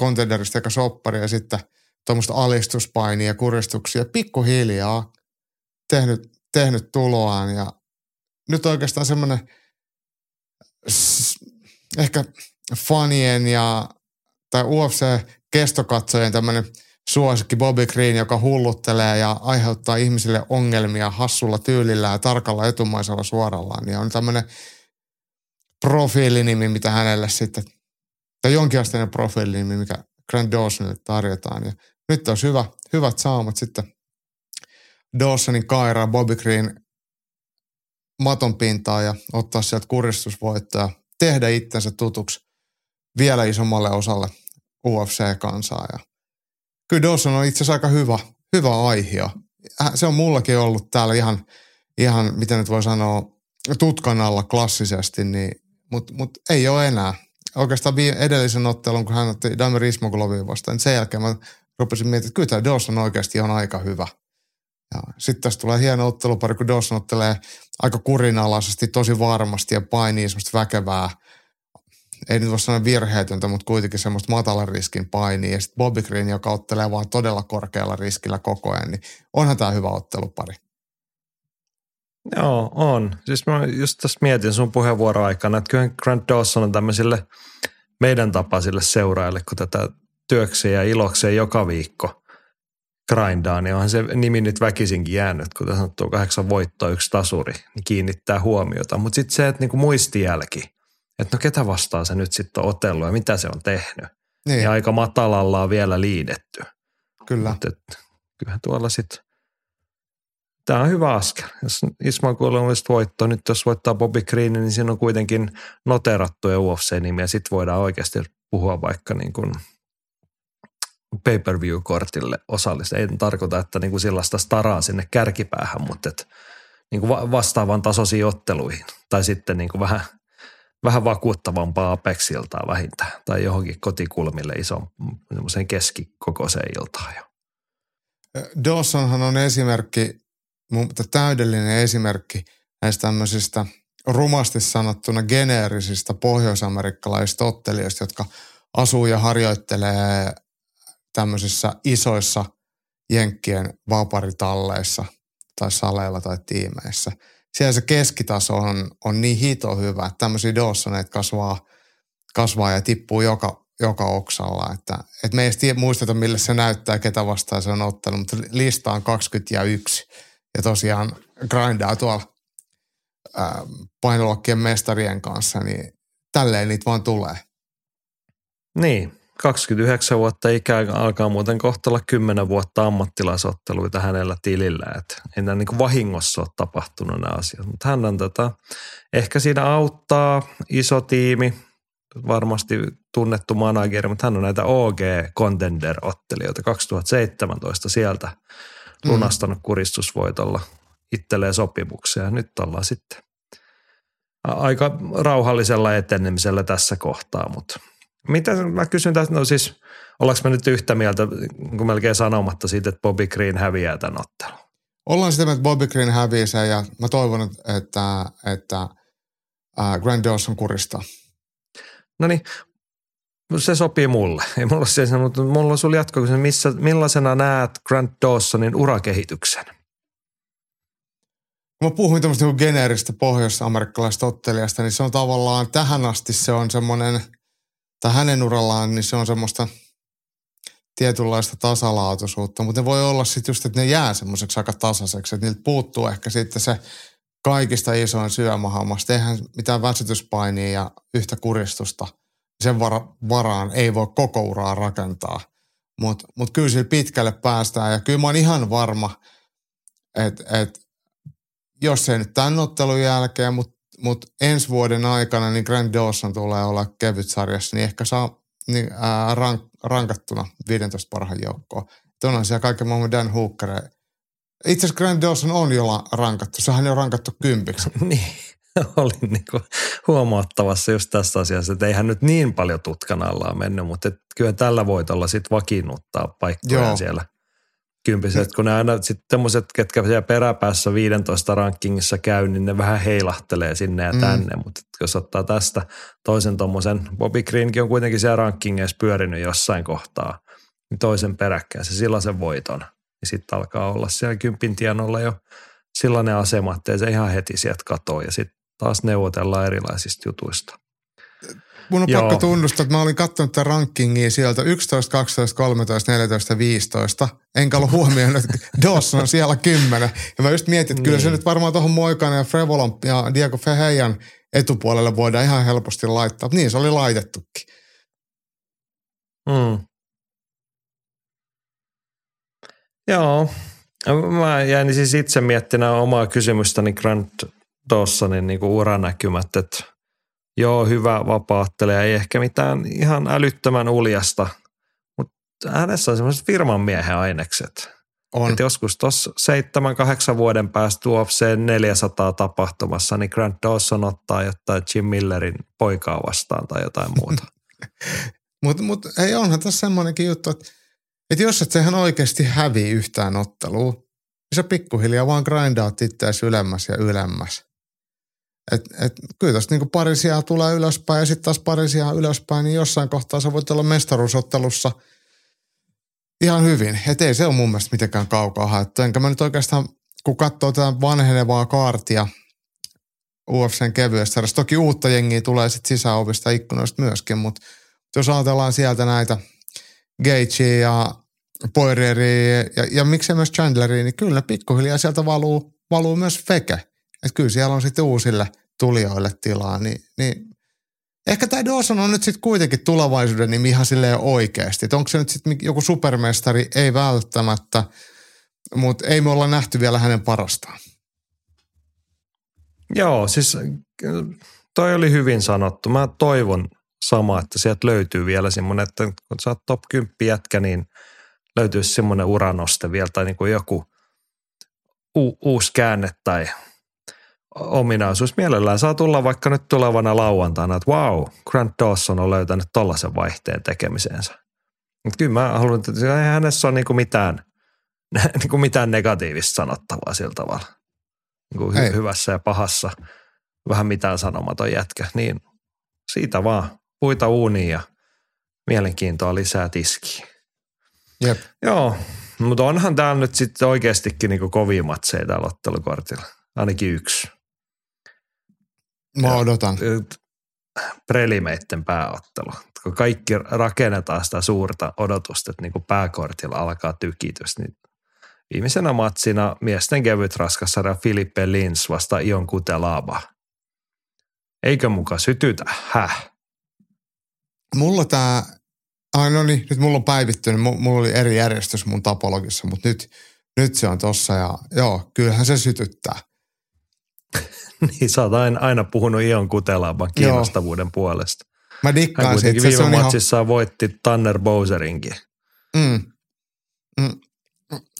contenderista eikä soppari ja sitten tuommoista alistuspainia ja kuristuksia pikkuhiljaa tehnyt, tehnyt tuloaan ja nyt oikeastaan semmoinen ehkä fanien ja tai UFC-kestokatsojen tämmöinen suosikki Bobby Green, joka hulluttelee ja aiheuttaa ihmisille ongelmia hassulla tyylillä ja tarkalla etumaisella suorallaan, niin on tämmöinen profiilinimi, mitä hänelle sitten, tai jonkinasteinen profiilinimi, mikä Grant Dawsonille tarjotaan. Ja nyt olisi hyvä, hyvät saamat sitten Dawsonin kairaa Bobby Green maton pintaa ja ottaa sieltä kuristusvoittoa tehdä itsensä tutuksi vielä isommalle osalle UFC-kansaa. Ja kyllä Dawson on itse asiassa aika hyvä, hyvä aihe. Se on mullakin ollut täällä ihan, ihan miten nyt voi sanoa, tutkan alla klassisesti, niin, mutta mut ei ole enää. Oikeastaan edellisen ottelun, kun hän otti Damir Ismogolovia vastaan, niin sen jälkeen mä rupesin miettimään, että kyllä tämä Dawson oikeasti on aika hyvä. Sitten tässä tulee hieno ottelupari, kun Dawson ottelee aika kurinalaisesti, tosi varmasti ja painii semmoista väkevää – ei nyt voi sanoa virheetöntä, mutta kuitenkin semmoista matalan riskin painia. Ja sitten Bobby Green, joka ottelee vaan todella korkealla riskillä koko ajan, niin onhan tämä hyvä ottelupari.
Joo, on. Siis mä just tässä mietin sun puheenvuoron aikana, että kyllä Grant Dawson on tämmöisille meidän tapaisille seuraajille, kun tätä työkseen ja ilokseen joka viikko grindaa, niin onhan se nimi nyt väkisinkin jäänyt, kun sanottu kahdeksan voittoa, yksi tasuri, niin kiinnittää huomiota. Mutta sitten se, että niinku muistijälki, että no ketä vastaan se nyt sitten on otellut ja mitä se on tehnyt. Niin. Ja aika matalalla on vielä liidetty.
Kyllä.
Mutta kyllähän tuolla sitten, tämä on hyvä askel. Jos Ismail olisi voitto, nyt jos voittaa Bobby Green, niin siinä on kuitenkin noterattuja UFC-nimiä. Sitten voidaan oikeasti puhua vaikka niin kuin pay-per-view-kortille osallista. Ei tarkoita, että niin kuin sellaista staraa sinne kärkipäähän, mutta että niin kuin vastaavan tasoisiin otteluihin. Tai sitten niin kuin vähän, vähän vakuuttavampaa Apexiltaa vähintään. Tai johonkin kotikulmille ison keskikokoiseen iltaan.
Dawsonhan on esimerkki, täydellinen esimerkki näistä tämmöisistä rumasti sanottuna geneerisistä pohjoisamerikkalaisista ottelijoista, jotka asuu ja harjoittelee tämmöisissä isoissa jenkkien vaparitalleissa tai saleilla tai tiimeissä. Siellä se keskitaso on, on niin hito hyvä, että tämmöisiä Dawsoneita kasvaa, kasvaa ja tippuu joka, joka oksalla. Että, että me ei edes muisteta, millä se näyttää, ketä vastaan se on ottanut, mutta lista on 20 ja 1. Ja tosiaan grindaa tuolla painoluokkien mestarien kanssa, niin tälleen niitä vaan tulee.
Niin, 29 vuotta ikää alkaa muuten kohta olla 10 vuotta ammattilaisotteluita hänellä tilillä. Että ei nämä niin vahingossa ole tapahtunut nämä asiat. Mutta hän on tätä, ehkä siinä auttaa iso tiimi, varmasti tunnettu manageri, mutta hän on näitä OG Contender-ottelijoita 2017 sieltä mm. lunastanut kuristusvoitolla itselleen sopimuksia. Nyt ollaan sitten aika rauhallisella etenemisellä tässä kohtaa, mutta – mitä mä kysyn tästä, no siis ollaanko me nyt yhtä mieltä, kun melkein sanomatta siitä, että Bobby Green häviää tämän ottelun?
Ollaan sitä mieltä, että Bobby Green häviää sen ja mä toivon, että, että äh, Grant Dawson kuristaa.
No niin, se sopii mulle. Ei mulla se, mutta mulla on sulla jatko, missä, millaisena näet Grant Dawsonin urakehityksen?
Kun mä puhuin tämmöistä niinku geneeristä pohjois-amerikkalaisesta ottelijasta, niin se on tavallaan tähän asti se on semmoinen – tai hänen urallaan, niin se on semmoista tietynlaista tasalaatuisuutta, mutta ne voi olla sitten just, että ne jää semmoiseksi aika tasaiseksi, että niiltä puuttuu ehkä sitten se kaikista isoin syömähammas. Eihän mitään väsytyspainia ja yhtä kuristusta. Sen varaan ei voi koko uraa rakentaa. Mutta mut kyllä sillä pitkälle päästään ja kyllä mä oon ihan varma, että et, jos ei nyt tämän ottelun jälkeen, mutta mutta ensi vuoden aikana niin Grand Dawson tulee olla kevyt sarjassa, niin ehkä saa niin, ää, rank, rankattuna 15 parhaan joukkoon. onhan siellä kaiken maailman Dan Hooker. Itse asiassa Grand Dawson on jo rankattu. Sehän on rankattu kympiksi. *laughs*
niin, oli niinku huomattavassa just tässä asiassa, että eihän nyt niin paljon tutkan alla mennyt, mutta et kyllä tällä voitolla sitten vakiinnuttaa paikkoja Joo. siellä kympiset, kun ne aina sitten semmoiset, ketkä siellä peräpäässä 15 rankingissa käy, niin ne vähän heilahtelee sinne ja mm. tänne, mm. mutta jos ottaa tästä toisen tuommoisen, Bobby Greenkin on kuitenkin siellä rankingeissa pyörinyt jossain kohtaa, niin toisen peräkkäin se silloin voiton, niin sitten alkaa olla siellä kympin tienolla jo sellainen asema, että se ihan heti sieltä katoa ja sitten taas neuvotellaan erilaisista jutuista.
Mun on Joo. pakko tunnustaa, että mä olin katsonut tätä rankingia sieltä 11, 12, 13, 14, 15. Enkä ollut huomioinut, että Dawson on siellä 10. Ja mä just mietin, että niin. kyllä se niin. nyt varmaan tuohon Moikanen ja Frevolon ja Diego Fehejan etupuolelle voidaan ihan helposti laittaa. Niin se oli laitettukin.
Mm. Joo. Mä jäin siis itse miettimään omaa kysymystäni Grant Dawsonin niin uranäkymät, että joo, hyvä vapaattelija, ei ehkä mitään ihan älyttömän uljasta, mutta hänessä on semmoiset firman miehen ainekset. On. Et joskus tuossa seitsemän, kahdeksan vuoden päästä UFC 400 tapahtumassa, niin Grant Dawson ottaa jotain Jim Millerin poikaa vastaan tai jotain muuta.
mutta *laughs* mut, ei onhan tässä semmoinenkin juttu, että, että jos et sehän oikeasti hävii yhtään ottelua, niin sä pikkuhiljaa vaan grindaat itseäsi ylemmäs ja ylemmäs. Et, et, kyllä tästä niinku pari sijaa tulee ylöspäin ja sitten taas pari sijaa ylöspäin, niin jossain kohtaa sä voit olla mestaruusottelussa ihan hyvin. Et ei se ole mun mielestä mitenkään kaukaa haettu. Enkä mä nyt oikeastaan, kun katsoo tätä vanhenevaa kaartia UFCn kevyessä toki uutta jengiä tulee sitten sisäovista ikkunoista myöskin, mutta jos ajatellaan sieltä näitä Gagea ja Poirieria ja, ja miksei myös Chandleria, niin kyllä pikkuhiljaa sieltä valuu, valuu myös Feke. Että kyllä siellä on sitten uusille tulijoille tilaa, niin, niin ehkä tämä Dawson on nyt sitten kuitenkin tulevaisuuden nimi ihan silleen oikeasti. Että onko se nyt sitten joku supermestari? Ei välttämättä, mutta ei me olla nähty vielä hänen parastaan.
Joo, siis toi oli hyvin sanottu. Mä toivon sama, että sieltä löytyy vielä semmoinen, että kun sä oot top 10 jätkä, niin löytyisi semmoinen uranoste vielä tai niin kuin joku u- uusi käänne tai ominaisuus. Mielellään saa tulla vaikka nyt tulevana lauantaina, että wow, Grant Dawson on löytänyt tollaisen vaihteen tekemiseensä. Mutta kyllä mä haluan, että ei hänessä ole niinku mitään, *laughs* niinku mitään negatiivista sanottavaa sillä tavalla. Niinku hy- hyvässä ja pahassa vähän mitään sanomaton jätkä. Niin siitä vaan puita uuniin ja mielenkiintoa lisää tiskiin.
Jep.
Joo, mutta onhan täällä nyt sitten oikeastikin niinku kovia matseja täällä ottelukortilla. Ainakin yksi.
Mä odotan.
Prelimeitten pääottelu. Kun kaikki rakennetaan sitä suurta odotusta, että niinku pääkortilla alkaa tykitys, niin viimeisenä matsina miesten kevyt raskassarja Filippe Lins vasta Ion Kutelaba. Eikö muka sytytä? Häh?
Mulla tää, ai no niin, nyt mulla on päivittynyt, mulla oli eri järjestys mun tapologissa, mutta nyt, nyt se on tossa ja joo, kyllähän se sytyttää. *laughs*
niin, sä oot aina, aina puhunut Ion Kutelaban kiinnostavuuden Joo. puolesta.
Mä dikkaan Hän
siitä. viime se ihan... voitti Tanner Bowserinkin.
Mm. Mm.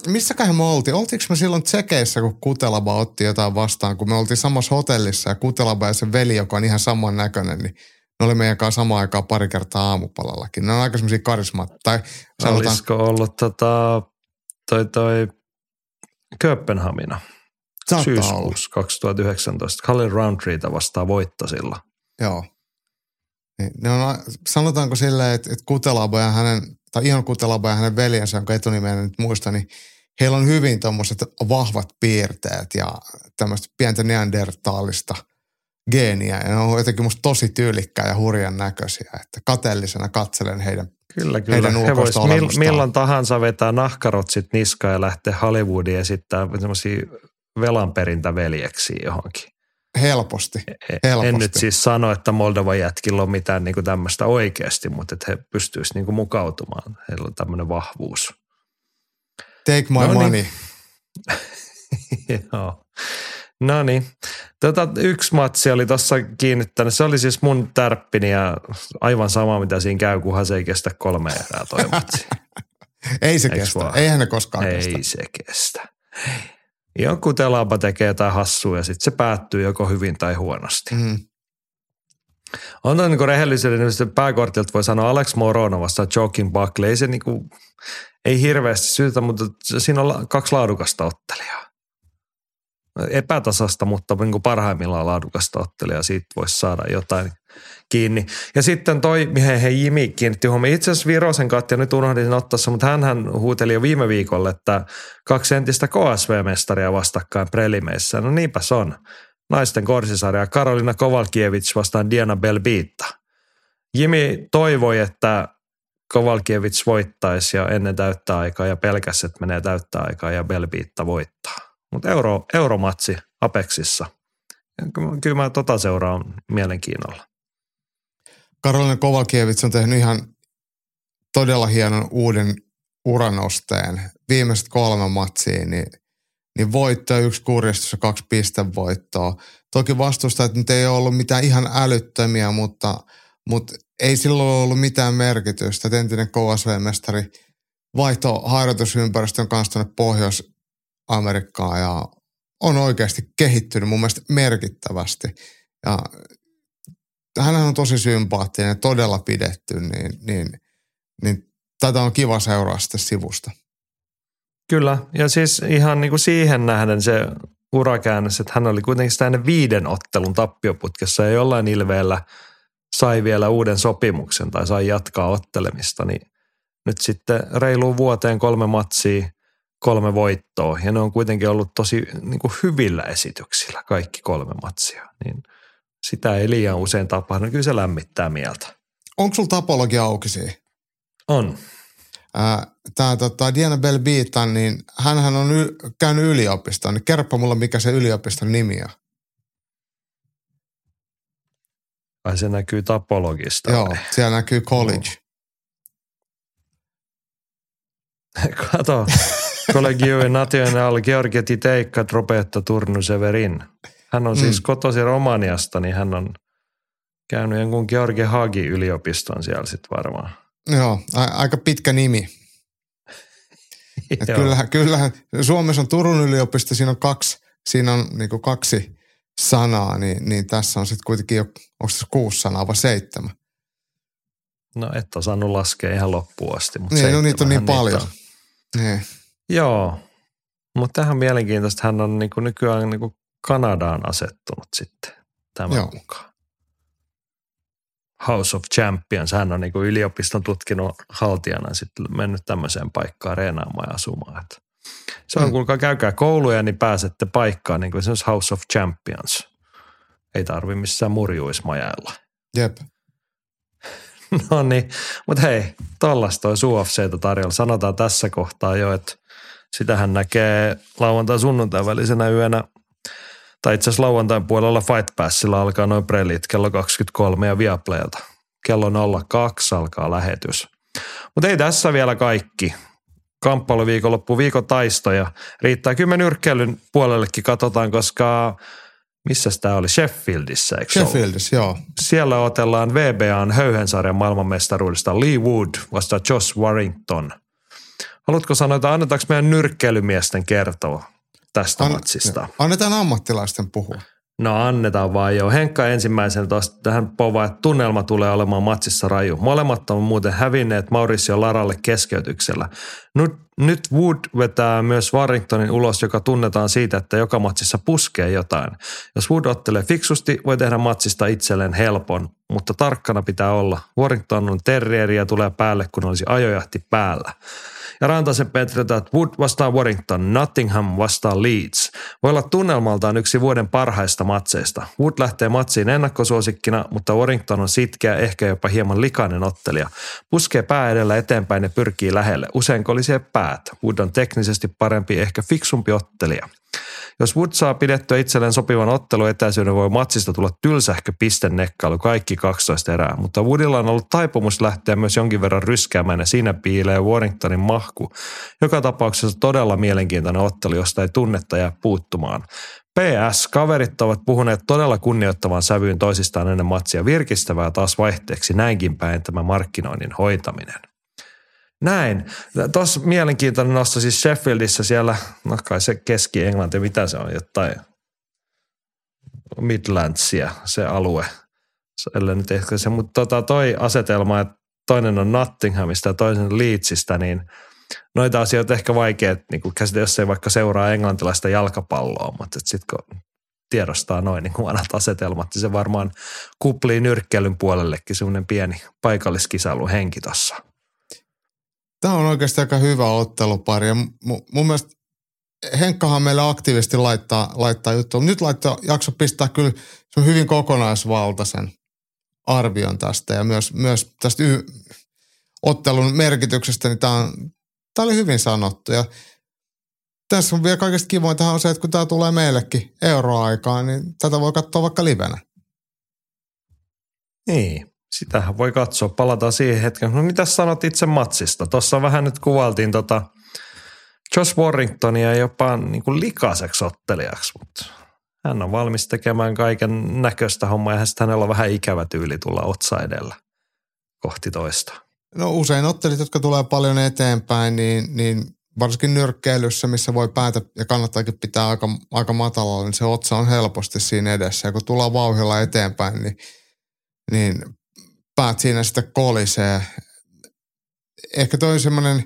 Missäköhän me oltiin? Oltiinko me silloin tsekeissä, kun Kutelaba otti jotain vastaan, kun me oltiin samassa hotellissa ja Kutelaba ja se veli, joka on ihan saman näköinen, niin ne oli meidän kanssa samaan aikaan pari kertaa aamupalallakin. Ne on aika semmoisia karismat. Tai
sanotaan... Olisiko ollut tota, toi, toi Kööpenhamina?
Saattaa
syyskuussa olla. 2019. Colin Roundtreeta vastaan voitto sillä.
Joo. Niin, ne on, sanotaanko silleen, että, että Kutelaba ja hänen, tai Ion Kutelaba ja hänen veljensä, jonka etunimeä nyt muista, niin heillä on hyvin tuommoiset vahvat piirteet ja tämmöistä pientä neandertaalista geeniä. Ja ne on jotenkin musta tosi tyylikkää ja hurjan näköisiä, että kateellisena katselen heidän
Kyllä, kyllä. Heidän He vois mill, milloin tahansa vetää nahkarotsit niskaan ja lähteä Hollywoodiin esittää semmoisia velanperintäveljeksi johonkin.
Helposti, e, e, helposti.
En nyt siis sano, että Moldovan jätkillä on mitään niin kuin tämmöistä oikeasti, mutta että he pystyisivät niin kuin mukautumaan. Heillä on tämmöinen vahvuus.
Take my no niin. money. *laughs*
Joo. No niin. Tota, yksi matsi oli tuossa kiinnittänyt. Se oli siis mun tärppini ja aivan sama, mitä siinä käy, kunhan se ei kestä kolme erää toi matsi. *laughs*
ei se Eiks kestä. Vaan? Eihän ne koskaan
ei
kestä.
Ei se kestä. Joku telapa tekee jotain hassua ja sitten se päättyy joko hyvin tai huonosti. Mm. On niinku rehellisyyden niin pääkortilta voi sanoa Alex Morono vastaan Joking Buckley. Ei se niinku, ei hirveästi syytä, mutta siinä on kaksi laadukasta ottelijaa epätasasta, mutta niin kuin parhaimmillaan laadukasta ottelijaa. Siitä voisi saada jotain kiinni. Ja sitten toi, mihin he Jimi kiinnitti huomioon. Itse asiassa Virosen katja nyt unohdin ottaa mutta hän huuteli jo viime viikolla, että kaksi entistä KSV-mestaria vastakkain prelimeissä. No niinpäs on. Naisten korsisarja Karolina Kovalkiewicz vastaan Diana Belbiitta. Jimi toivoi, että Kovalkiewicz voittaisi ja ennen täyttää aikaa ja pelkäs, että menee täyttää aikaa ja Belbiitta voittaa. Mutta euro, euromatsi Apexissa. Kyllä mä tota seuraan mielenkiinnolla.
Karolina Kovakiewicz on tehnyt ihan todella hienon uuden uranosteen. Viimeiset kolme matsia, niin, niin voitto, yksi kurjistus ja kaksi pistevoittoa. Toki vastustajat nyt ei ole ollut mitään ihan älyttömiä, mutta, mutta ei silloin ollut mitään merkitystä. Entinen KSV-mestari vaihto harjoitusympäristön kanssa tuonne Pohjois- Amerikkaa ja on oikeasti kehittynyt mun mielestä merkittävästi. Ja hän on tosi sympaattinen ja todella pidetty, niin, niin, niin tätä on kiva seuraa sitten sivusta.
Kyllä, ja siis ihan niin kuin siihen nähden se urakäännös, että hän oli kuitenkin sitä ennen viiden ottelun tappioputkessa ja jollain ilveellä sai vielä uuden sopimuksen tai sai jatkaa ottelemista, niin nyt sitten reiluun vuoteen kolme matsia, kolme voittoa ja ne on kuitenkin ollut tosi niin kuin hyvillä esityksillä kaikki kolme matsia, niin sitä ei liian usein tapahdu. Kyllä se lämmittää mieltä.
Onko sulla tapologia auki siihen?
On.
Tämä tota, Diana Belbitan, niin hän on y- käynyt yliopistoon. Niin kerropa mulle, mikä se yliopiston nimi on.
Ai se näkyy tapologista.
Joo, vai? siellä näkyy college.
Kato. *laughs* Collegio National Georgia Titeikka Tropetta Turnu Severin. Hän on siis mm. kotosi Romaniasta, niin hän on käynyt jonkun George Hagi yliopiston siellä sitten varmaan.
Joo, a- aika pitkä nimi. *laughs* kyllähän, kyllähän Suomessa on Turun yliopisto, siinä on kaksi, siinä on niinku kaksi sanaa, niin, niin tässä on sitten kuitenkin jo, onko se kuusi sanaa vai seitsemän?
No et osannut laskea ihan loppuun asti.
Mutta niin, no niitä on niin paljon. On. Niin.
Joo, mutta tähän mielenkiintoista, hän on niinku nykyään niinku Kanadaan asettunut sitten tämän Joo. mukaan. House of Champions, hän on niinku yliopiston tutkinut haltijana sitten mennyt tämmöiseen paikkaan reenaamaan ja asumaan. Että se on, mm. kuulkaa käykää kouluja, niin pääsette paikkaan, niin kuin esimerkiksi House of Champions. Ei tarvi missään murjuismajailla.
Jep. *laughs*
no niin, mutta hei, tollasta olisi UFCtä tarjolla. Sanotaan tässä kohtaa jo, että sitähän näkee lauantai sunnuntai välisenä yönä tai itse asiassa lauantain puolella Fight Passilla alkaa noin prelit kello 23 ja Viaplaylta. Kello 02 alkaa lähetys. Mutta ei tässä vielä kaikki. Kamppailuviikonloppu viikon taistoja. Riittää kymmen nyrkkeilyn puolellekin katsotaan, koska missä tämä oli? Sheffieldissä, eikö
Sheffieldissä, joo.
Siellä otellaan VBAn höyhensarjan maailmanmestaruudesta Lee Wood vasta Josh Warrington. Haluatko sanoa, että annetaanko meidän nyrkkeilymiesten kertoa tästä An, matsista?
Annetaan ammattilaisten puhua.
No annetaan vaan jo. Henkka ensimmäisen tuosta tähän povaa, että tunnelma tulee olemaan matsissa raju. Molemmat on muuten hävinneet Mauricio Laralle keskeytyksellä. Nyt, nyt Wood vetää myös Warringtonin ulos, joka tunnetaan siitä, että joka matsissa puskee jotain. Jos Wood ottelee fiksusti, voi tehdä matsista itselleen helpon, mutta tarkkana pitää olla. Warrington on terrieri ja tulee päälle, kun olisi ajojahti päällä. Ja Rantasen Petri, että Wood vastaa Warrington, Nottingham vastaa Leeds. Voi olla tunnelmaltaan yksi vuoden parhaista matseista. Wood lähtee matsiin ennakkosuosikkina, mutta Warrington on sitkeä, ehkä jopa hieman likainen ottelija. Puskee pää edellä eteenpäin ja pyrkii lähelle. Usein kolisee päät. Wood on teknisesti parempi, ehkä fiksumpi ottelija. Jos Wood saa pidettyä itselleen sopivan otteluetäisyyden, voi matsista tulla tylsähkö pistennekkailu kaikki 12 erää, mutta Woodilla on ollut taipumus lähteä myös jonkin verran ryskäämään ja siinä piilee Warringtonin mahku. Joka tapauksessa todella mielenkiintoinen ottelu, josta ei tunnetta jää puuttumaan. PS, kaverit ovat puhuneet todella kunnioittavan sävyyn toisistaan ennen matsia virkistävää taas vaihteeksi näinkin päin tämä markkinoinnin hoitaminen. Näin. Tuossa mielenkiintoinen nosto siis Sheffieldissä siellä, no kai se Keski-Englanti, mitä se on, jotain Midlandsia se alue. Ellei nyt ehkä se, mutta tota, toi asetelma, että toinen on Nottinghamista ja toinen Leedsistä, niin noita asioita ehkä vaikea niin käsitellä, jos ei vaikka seuraa englantilaista jalkapalloa, mutta sitten kun tiedostaa noin niin vanhat asetelmat, niin se varmaan kuplii nyrkkeilyn puolellekin semmoinen pieni paikalliskisailun henki tuossa.
Tämä on oikeasti aika hyvä ottelupari ja mun, mun mielestä Henkkahan meille aktiivisesti laittaa, laittaa juttua. Nyt laittaa, jakso pistää kyllä se on hyvin kokonaisvaltaisen arvion tästä ja myös, myös tästä y- ottelun merkityksestä, niin tämä, on, tämä oli hyvin sanottu. Ja tässä on vielä kaikista kivointa on se, että kun tämä tulee meillekin euroaikaan, niin tätä voi katsoa vaikka livenä.
Niin, Sitähän voi katsoa. Palataan siihen hetken. No mitä sanot itse matsista? Tuossa vähän nyt kuvaltiin tota Josh Warringtonia jopa niin kuin likaiseksi ottelijaksi, mutta hän on valmis tekemään kaiken näköistä hommaa ja hänellä on vähän ikävä tyyli tulla otsa edellä kohti toista.
No usein ottelit, jotka tulee paljon eteenpäin, niin, niin varsinkin nyrkkeilyssä, missä voi päätä ja kannattaakin pitää aika, aika matalalla, niin se otsa on helposti siinä edessä. Ja kun tullaan vauhilla eteenpäin, niin, niin päät siinä sitten kolisee. Ehkä toi semmoinen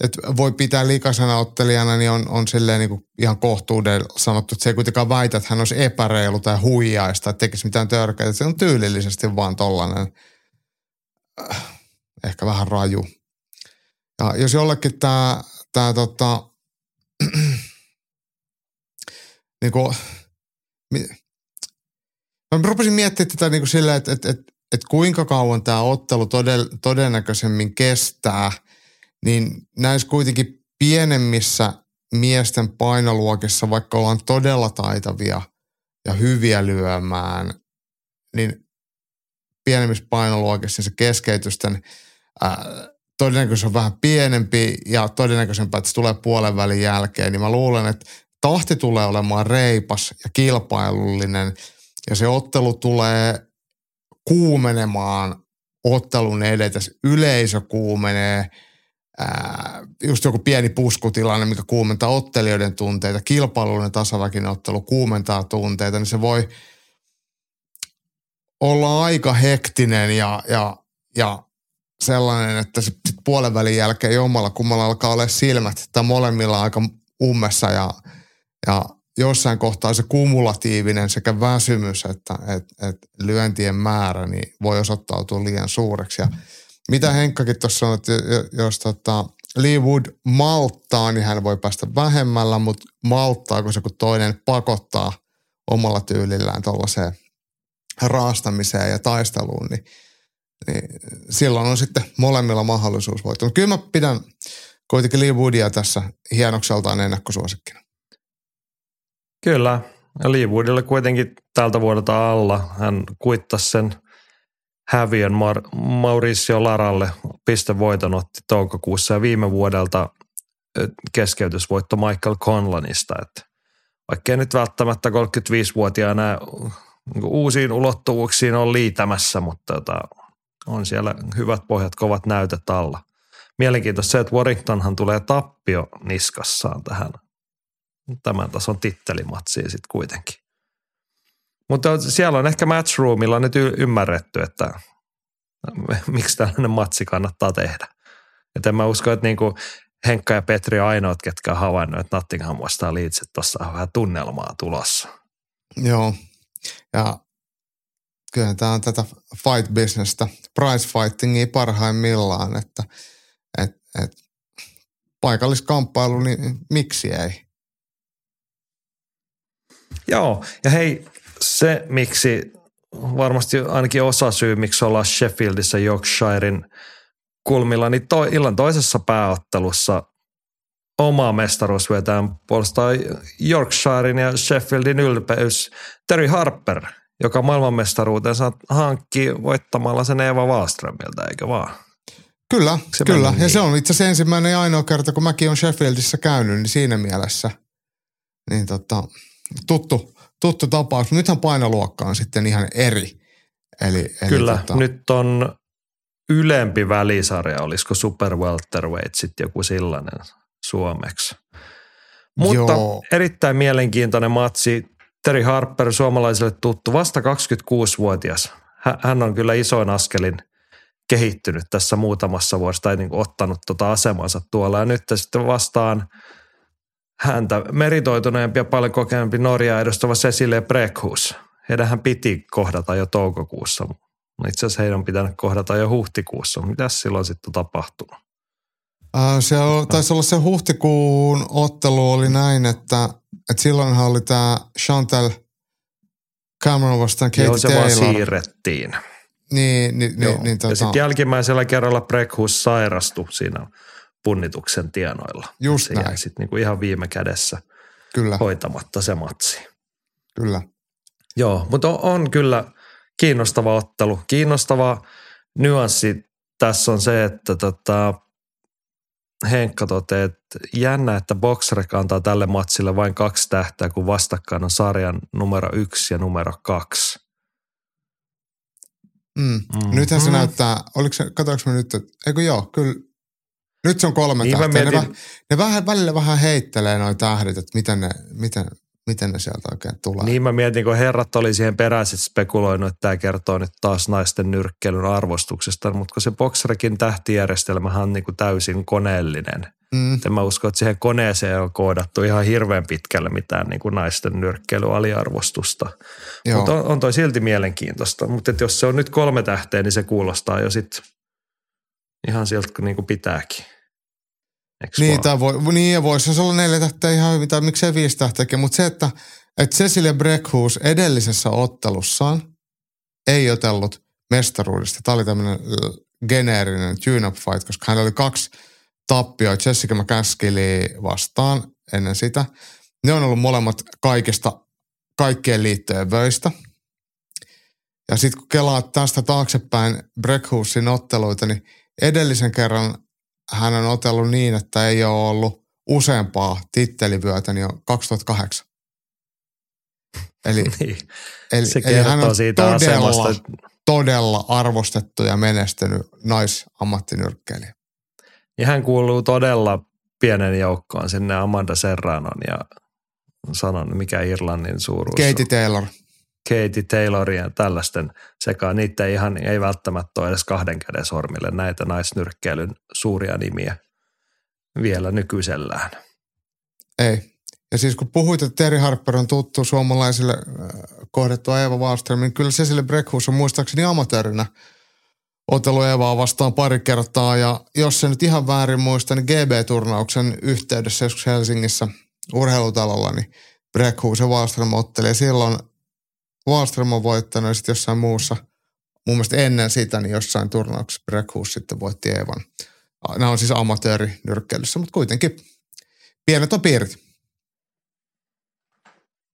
että voi pitää likaisena ottelijana, niin on, on silleen niin kuin ihan kohtuuden sanottu, että se ei kuitenkaan väitä, että hän olisi epäreilu tai huijaista, että tekisi mitään törkeää. Se on tyylillisesti vaan tollainen, äh, ehkä vähän raju. Ja jos jollekin tämä, tämä tota, *clears throat* niin kuin, mä rupesin miettimään tätä niin kuin silleen, että, että, että, että kuinka kauan tämä ottelu todennäköisemmin kestää – niin näissä kuitenkin pienemmissä miesten painoluokissa, vaikka ollaan todella taitavia ja hyviä lyömään, niin pienemmissä painoluokissa se keskeytysten ää, todennäköisesti on vähän pienempi ja todennäköisempää, että se tulee puolen välin jälkeen, niin mä luulen, että tahti tulee olemaan reipas ja kilpailullinen ja se ottelu tulee kuumenemaan ottelun edetessä. Yleisö kuumenee – ää, just joku pieni puskutilanne, mikä kuumentaa ottelijoiden tunteita, kilpailullinen tasaväkinen ottelu kuumentaa tunteita, niin se voi olla aika hektinen ja, ja, ja sellainen, että sit puolen välin jälkeen jommalla kummalla alkaa olla silmät tai molemmilla aika ummessa ja, ja jossain kohtaa se kumulatiivinen sekä väsymys että et, et lyöntien määrä niin voi osoittautua liian suureksi. Ja mitä Henkkakin tuossa sanoi, että jos tota Lee Wood malttaa, niin hän voi päästä vähemmällä, mutta malttaako se, kun toinen pakottaa omalla tyylillään tuollaiseen raastamiseen ja taisteluun, niin silloin on sitten molemmilla mahdollisuus voittaa. Mutta kyllä mä pidän kuitenkin Lee Woodia tässä hienokseltaan ennakkosuosikkina.
Kyllä. Ja Lee Woodilla kuitenkin tältä vuodelta alla. Hän kuittasi sen – häviön Mar- Mauricio Laralle pistevoiton otti toukokuussa ja viime vuodelta keskeytysvoitto Michael Conlanista. Että vaikkei nyt välttämättä 35-vuotiaana niin uusiin ulottuvuuksiin on liitämässä, mutta tota, on siellä hyvät pohjat, kovat näytöt alla. Mielenkiintoista se, että Warringtonhan tulee tappio niskassaan tähän tämän tason tittelimatsiin sitten kuitenkin. Mutta siellä on ehkä matchroomilla nyt y- ymmärretty, että miksi tällainen matsi kannattaa tehdä. Että en mä usko, että niinku Henkka ja Petri on ainoat, ketkä on havainnut, että Nottingham vastaa Leeds, että tuossa vähän tunnelmaa tulossa.
Joo, ja kyllä tämä on tätä fight-bisnestä, price fightingia parhaimmillaan, että et, et, paikalliskamppailu, niin miksi ei?
Joo, ja hei, se, miksi varmasti ainakin osa syy, miksi ollaan Sheffieldissä Yorkshirein kulmilla, niin to, illan toisessa pääottelussa oma mestaruus vetään puolustaa Yorkshirein ja Sheffieldin ylpeys Terry Harper, joka maailmanmestaruutensa hankki voittamalla sen Eva Wallströmiltä, eikö vaan?
Kyllä, se kyllä. Ja niin. se on itse asiassa ensimmäinen ja ainoa kerta, kun mäkin olen Sheffieldissä käynyt, niin siinä mielessä niin tota, tuttu, tuttu tapaus. Nythän painoluokka on sitten ihan eri. Eli,
eli Kyllä, tota... nyt on ylempi välisarja, olisiko Super Welterweight sitten joku sellainen suomeksi. Mutta Joo. erittäin mielenkiintoinen matsi. Terry Harper, suomalaisille tuttu, vasta 26-vuotias. Hän on kyllä isoin askelin kehittynyt tässä muutamassa vuodessa tai niin ottanut tuota asemansa tuolla. Ja nyt sitten vastaan – häntä meritoituneempi ja paljon kokeneempi Norjaa edustava Cecilia Brekhus. Heidänhän piti kohdata jo toukokuussa. Itse asiassa heidän on pitänyt kohdata jo huhtikuussa. Mitäs silloin sitten tapahtunut?
Äh, se taisi olla se huhtikuun ottelu oli näin, että, että silloinhan oli tämä Chantal Cameron vastaan Katie Joo, se
Taylor. vaan siirrettiin.
Niin, niin, niin, niin
tota... Ja sitten jälkimmäisellä kerralla Brekhus sairastui siinä punnituksen tienoilla.
Just
se
näin.
sitten niinku ihan viime kädessä kyllä. hoitamatta se matsi.
Kyllä.
Joo, mutta on, on kyllä kiinnostava ottelu. Kiinnostava nyanssi tässä on se, että tota, Henkka toteaa, että jännä, että Boxrec antaa tälle matsille vain kaksi tähteä, kun vastakkain on sarjan numero yksi ja numero kaksi.
Mm. Mm-hmm. Nythän se näyttää, oliko se, katsoinko me nyt, että, eikö joo, kyllä nyt se on kolme niin tähteä. Ne, ne vähän välillä vähän heittelee noin tähdet, että miten ne, miten, miten ne sieltä oikein tulee.
Niin mä mietin, kun herrat oli siihen peräiset spekuloinut, että tämä kertoo nyt taas naisten nyrkkeilyn arvostuksesta, mutta kun se Boxrekin tähtijärjestelmähän on niin kuin täysin koneellinen. Mm. En mä usko, että siihen koneeseen on koodattu ihan hirveän pitkälle mitään niin kuin naisten nyrkkeilyaliarvostusta. Mutta on, on toi silti mielenkiintoista. Mutta jos se on nyt kolme tähteä, niin se kuulostaa jo sitten ihan sieltä niin kuin pitääkin.
Eks niin, tai voi, niin, ja voisi olla neljä tähteä ihan hyvin, tai miksei viisi tähteäkin, mutta se, että, että Cecilia Breckhus edellisessä ottelussaan ei otellut mestaruudesta. Tämä oli tämmöinen geneerinen tune-up fight, koska hän oli kaksi tappioa Jessica McCaskill vastaan ennen sitä. Ne on ollut molemmat kaikista, kaikkien liittojen vöistä. Ja sitten kun kelaat tästä taaksepäin Breckhusin otteluita, niin edellisen kerran hän on otellut niin, että ei ole ollut useampaa tittelivyötä, niin on 2008. Eli, *laughs*
niin. eli, Se eli hän on siitä
todella,
asemasta.
todella arvostettu ja menestynyt naisammattinyrkkeilijä.
Ja hän kuuluu todella pienen joukkoon sinne Amanda Serranon ja sanon, mikä Irlannin suuruus
Katie Taylor.
Katie Taylorin ja tällaisten sekaan. Niitä ei ihan ei välttämättä ole edes kahden käden sormille näitä naisnyrkkeilyn suuria nimiä vielä nykyisellään.
Ei. Ja siis kun puhuit, että Terry Harper on tuttu suomalaisille äh, kohdettua Eva Wallström, niin kyllä Cecily Breckhus on muistaakseni amatöörinä otelu Evaa vastaan pari kertaa. Ja jos se nyt ihan väärin muista, niin GB-turnauksen yhteydessä joskus Helsingissä urheilutalolla, niin Breckhus ja Wallström otteli. Ja silloin Wallström on voittanut ja sitten jossain muussa, mun mielestä ennen sitä, niin jossain turnauksessa Breckhus sitten voitti Evan. Nämä on siis amatöörinyrkkeilyssä, mutta kuitenkin pienet on piirit.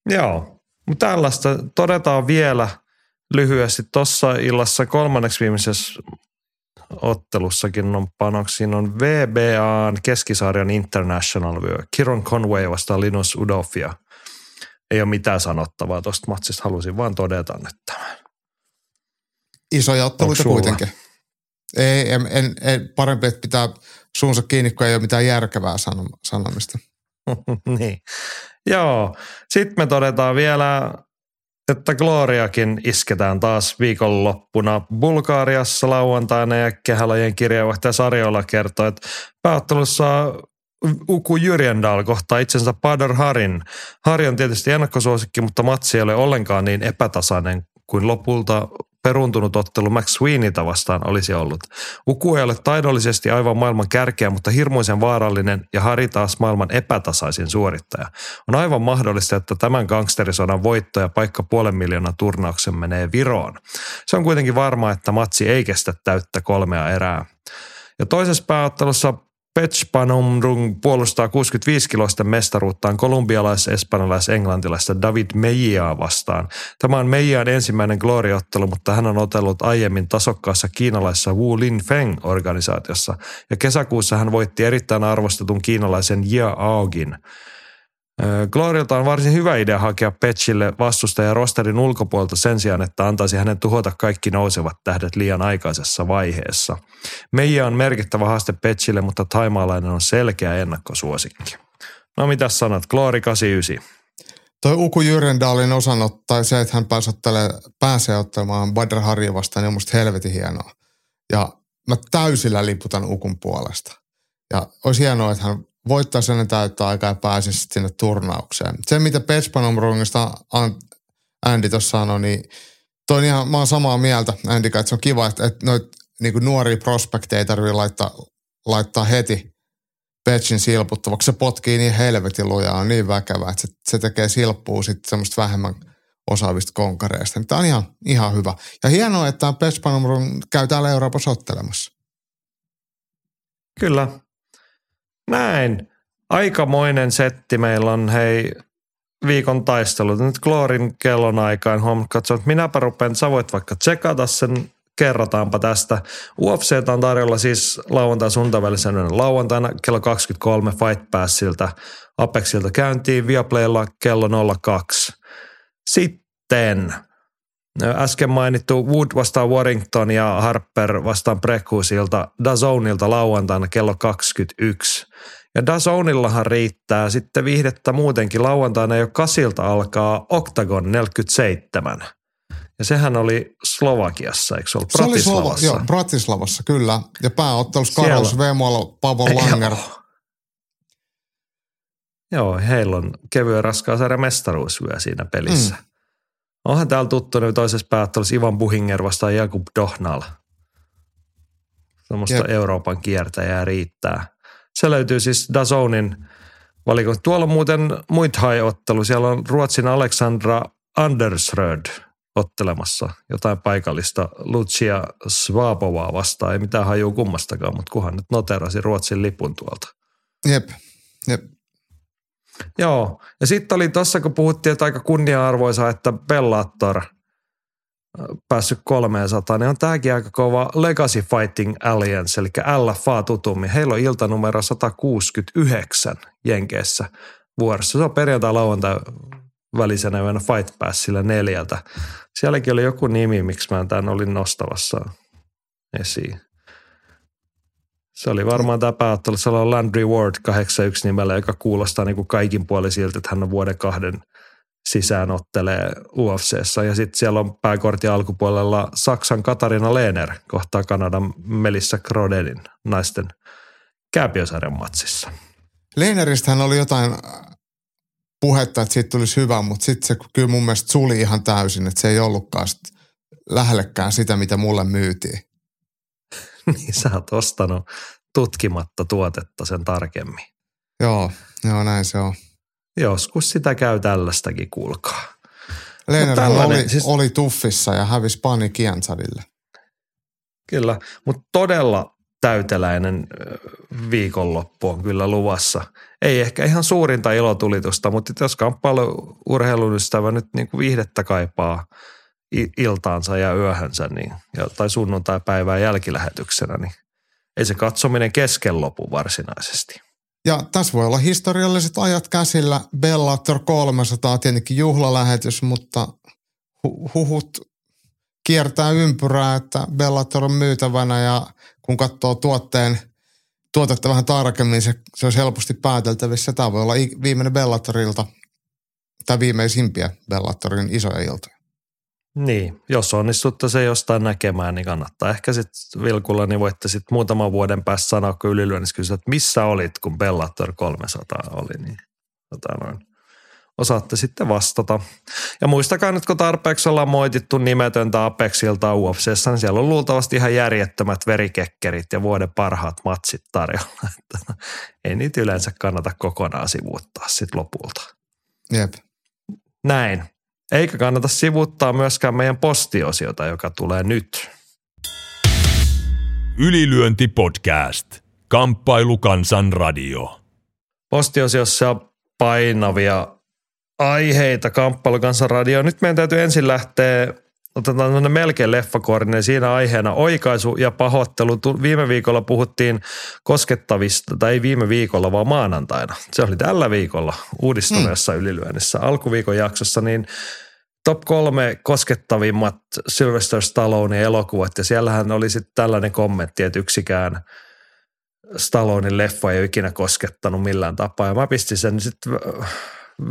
Joo, mutta tällaista todetaan vielä lyhyesti. Tuossa illassa kolmanneksi viimeisessä ottelussakin on panoksiin on VBAn keskisarjan International vyö. Kiron Conway vastaan Linus Udofia – ei ole mitään sanottavaa tuosta matsista. Halusin vaan todeta nyt tämän.
Isoja otteluita kuitenkin. Ei, en, en, en, parempi, että pitää suunsa kiinni, kun ei ole mitään järkevää sanomista. *laughs*
niin. Joo. Sitten me todetaan vielä, että Gloriakin isketään taas viikonloppuna Bulgaariassa lauantaina ja kehälojen kirjeenvaihtaja Sarjola kertoo, että pääottelussa Uku Jyrjendal kohtaa itsensä Padar Harin. Hari on tietysti ennakkosuosikki, mutta matsi ei ole ollenkaan niin epätasainen kuin lopulta peruntunut ottelu Max Sweeneyta vastaan olisi ollut. Uku ei ole taidollisesti aivan maailman kärkeä, mutta hirmuisen vaarallinen ja Hari taas maailman epätasaisin suorittaja. On aivan mahdollista, että tämän gangsterisodan voitto ja paikka puolen miljoonan turnauksen menee Viroon. Se on kuitenkin varma, että matsi ei kestä täyttä kolmea erää. Ja toisessa pääottelussa Pechpanumrung puolustaa 65 kiloista mestaruuttaan kolumbialais espanjalais englantilaista David Mejia vastaan. Tämä on Meijan ensimmäinen gloriottelu, mutta hän on otellut aiemmin tasokkaassa kiinalaisessa Wu Lin Feng-organisaatiossa. Ja kesäkuussa hän voitti erittäin arvostetun kiinalaisen Jia Aogin. Glorilta on varsin hyvä idea hakea Petchille vastustaja rosterin ulkopuolelta sen sijaan, että antaisi hänen tuhota kaikki nousevat tähdet liian aikaisessa vaiheessa. Meija on merkittävä haaste Petchille, mutta taimaalainen on selkeä ennakkosuosikki. No mitä sanot, Glory 89.
Toi Uku Jyrendalin osannot, tai se, että hän pääsee, ottamaan Badr Harja vastaan, niin on musta helvetin hienoa. Ja mä täysillä liputan Ukun puolesta. Ja olisi hienoa, että hän voittaa sen täyttää aikaa ja pääsisi sinne turnaukseen. Se, mitä Petspanomrungista Andy tuossa sanoi, niin toi ihan, mä oon samaa mieltä Andy, että se on kiva, että, että noit niin nuoria prospekteja ei tarvitse laittaa, laittaa heti Petsin silputtavaksi. Se potkii niin helvetin lujaa, on niin väkevä, että se, se tekee silppua sitten semmoista vähemmän osaavista konkareista. Tämä on ihan, ihan hyvä. Ja hienoa, että Petspanomrung käy täällä Euroopassa ottelemassa.
Kyllä, näin. Aikamoinen setti meillä on, hei, viikon taistelut. Nyt Glorin kellon aikaan huomaa katsoa, että minäpä rupean, sä voit vaikka tsekata sen, kerrotaanpa tästä. UFC on tarjolla siis lauantai sunnuntai lauantaina kello 23 Fight Passilta Apexilta käyntiin Viaplaylla kello 02. Sitten Äsken mainittu Wood vastaan Warrington ja Harper vastaan Breckusilta Dazonilta lauantaina kello 21. Ja Dazonillahan riittää sitten viihdettä muutenkin. Lauantaina jo kasilta alkaa Octagon 47. Ja sehän oli Slovakiassa, eikö se ollut
Se oli? Slova, joo, Bratislavassa, kyllä. Ja pääottelussa Carlos
Siellä-
Vemola, Pavel Langer.
Joo. Joo, heillä on kevyen raskaan sarjan mestaruusvyö siinä pelissä. Mm. Onhan täällä tuttu nyt toisessa pääottelussa Ivan Buhinger vastaan Jakub Dohnal. Semmoista
Jep.
Euroopan kiertäjää riittää. Se löytyy siis Dazonin valikon. Tuolla on muuten Muithai-ottelu. Siellä on Ruotsin Alexandra Andersröd ottelemassa jotain paikallista Lucia Svapovaa vastaan. Ei mitään hajuu kummastakaan, mutta kuhan nyt noterasi Ruotsin lipun tuolta.
Jep, jep.
Joo, ja sitten oli tuossa, kun puhuttiin, että aika kunnia-arvoisa, että Bellator äh, päässyt 300, niin on tämäkin aika kova Legacy Fighting Alliance, eli LFA tutummin. Heillä on iltanumero 169 Jenkeissä vuorossa. Se on perjantai lauantai välisenä yönä Fight Passilla neljältä. Sielläkin oli joku nimi, miksi mä tämän olin nostavassa esiin. Se oli varmaan tämä pääottelu. Se on Landry Ward 81 nimellä, joka kuulostaa niin kuin kaikin puolin siltä, että hän on vuoden kahden sisään ottelee UFCssä. Ja sitten siellä on pääkortin alkupuolella Saksan Katarina Lehner kohtaa Kanadan Melissa Krodenin naisten kääpiösarjan matsissa.
Leineristähän oli jotain puhetta, että siitä tulisi hyvä, mutta sitten se kyllä mun mielestä suli ihan täysin, että se ei ollutkaan sit lähellekään sitä, mitä mulle myytiin. *laughs*
niin sä oot ostanut tutkimatta tuotetta sen tarkemmin.
Joo, joo näin se on.
Joskus sitä käy tällaistakin, kuulkaa.
Leineri
tällainen,
oli,
siis-
oli tuffissa ja hävisi Pani Kiansadille.
Kyllä, mutta todella täyteläinen viikonloppu on kyllä luvassa. Ei ehkä ihan suurinta ilotulitusta, mutta jos kamppailuurheilun ystävä nyt niin kuin viihdettä kaipaa iltaansa ja yöhönsä niin, ja, tai sunnuntai-päivää jälkilähetyksenä, niin ei se katsominen kesken lopu varsinaisesti.
Ja tässä voi olla historialliset ajat käsillä. Bellator 300 tietenkin juhlalähetys, mutta hu- huhut kiertää ympyrää, että Bellator on myytävänä ja kun katsoo tuotteen, tuotetta vähän tarkemmin, se, se olisi helposti pääteltävissä. Tämä voi olla viimeinen Bellatorilta tai viimeisimpiä Bellatorin isoja iltoja.
Niin, jos onnistutte se jostain näkemään, niin kannattaa ehkä sitten Vilkulla, niin voitte sitten muutaman vuoden päästä sanoa, kun ylilyönnissä kysyä, että missä olit, kun Bellator 300 oli, niin tota noin, osaatte sitten vastata. Ja muistakaa nyt, kun tarpeeksi ollaan moitittu nimetöntä Apexilta UFCssä, niin siellä on luultavasti ihan järjettömät verikekkerit ja vuoden parhaat matsit tarjolla. *laughs* Että Ei niitä yleensä kannata kokonaan sivuuttaa sitten lopulta.
Jep.
Näin. Eikä kannata sivuuttaa myöskään meidän postiosiota, joka tulee nyt.
Ylilyönti podcast. Kamppailu kansan radio.
Postiosiossa painavia aiheita kamppailukansan radio. Nyt meidän täytyy ensin lähteä, otetaan melkein leffakorinen, siinä aiheena oikaisu ja pahoittelu. Viime viikolla puhuttiin koskettavista, tai ei viime viikolla, vaan maanantaina. Se oli tällä viikolla uudistuneessa mm. ylilyönnissä alkuviikon jaksossa, niin top kolme koskettavimmat Sylvester Stallone elokuvat. Ja siellähän oli sitten tällainen kommentti, että yksikään Stallonen leffa ei ole ikinä koskettanut millään tapaa. Ja mä pistin sen sitten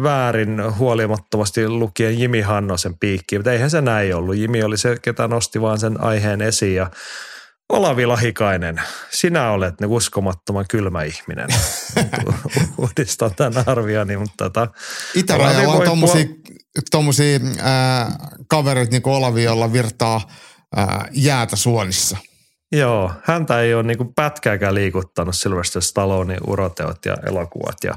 väärin huolimattomasti lukien Jimi Hannosen piikkiin, mutta eihän se näin ollut. Jimi oli se, ketä nosti vaan sen aiheen esiin ja Olavi Lahikainen, sinä olet ne uskomattoman kylmä ihminen. *laughs* Uudistan tämän arvioni, mutta tota,
Itärajalla on tommosia, tommosia ää, kavereita niin kuin Olavi, jolla virtaa ää, jäätä suonissa.
Joo, häntä ei ole niinku pätkääkään liikuttanut Sylvester Stallonen uroteot ja elokuvat ja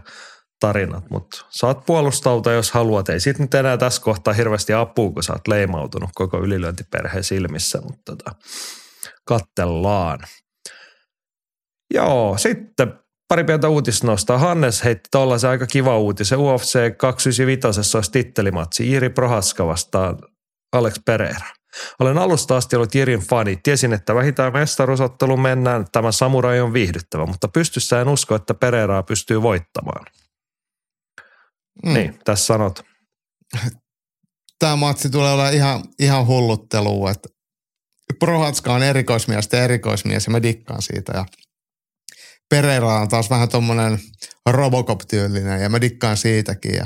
tarinat, mutta saat puolustautua, jos haluat. Ei siitä nyt enää tässä kohtaa hirveästi apua, kun sä oot leimautunut koko ylilyöntiperheen silmissä, mutta tota, kattellaan. Joo, sitten pari pientä uutisnosta. Hannes heitti tuollaisen aika kiva uutisen. UFC 295 olisi tittelimatsi. Iri Prohaska vastaan Alex Pereira. Olen alusta asti ollut Jirin fani. Tiesin, että vähintään mestaruusottelu mennään. Tämä samurai on viihdyttävä, mutta pystyssä en usko, että Pereiraa pystyy voittamaan. Mm. Niin, tässä sanot. *laughs*
Tämä matsi tulee olla ihan, ihan hulluttelua, että Prohatska on erikoismies ja erikoismies ja mä dikkaan siitä. Ja Pereira on taas vähän tommonen Robocop-tyylinen ja mä dikkaan siitäkin. Ja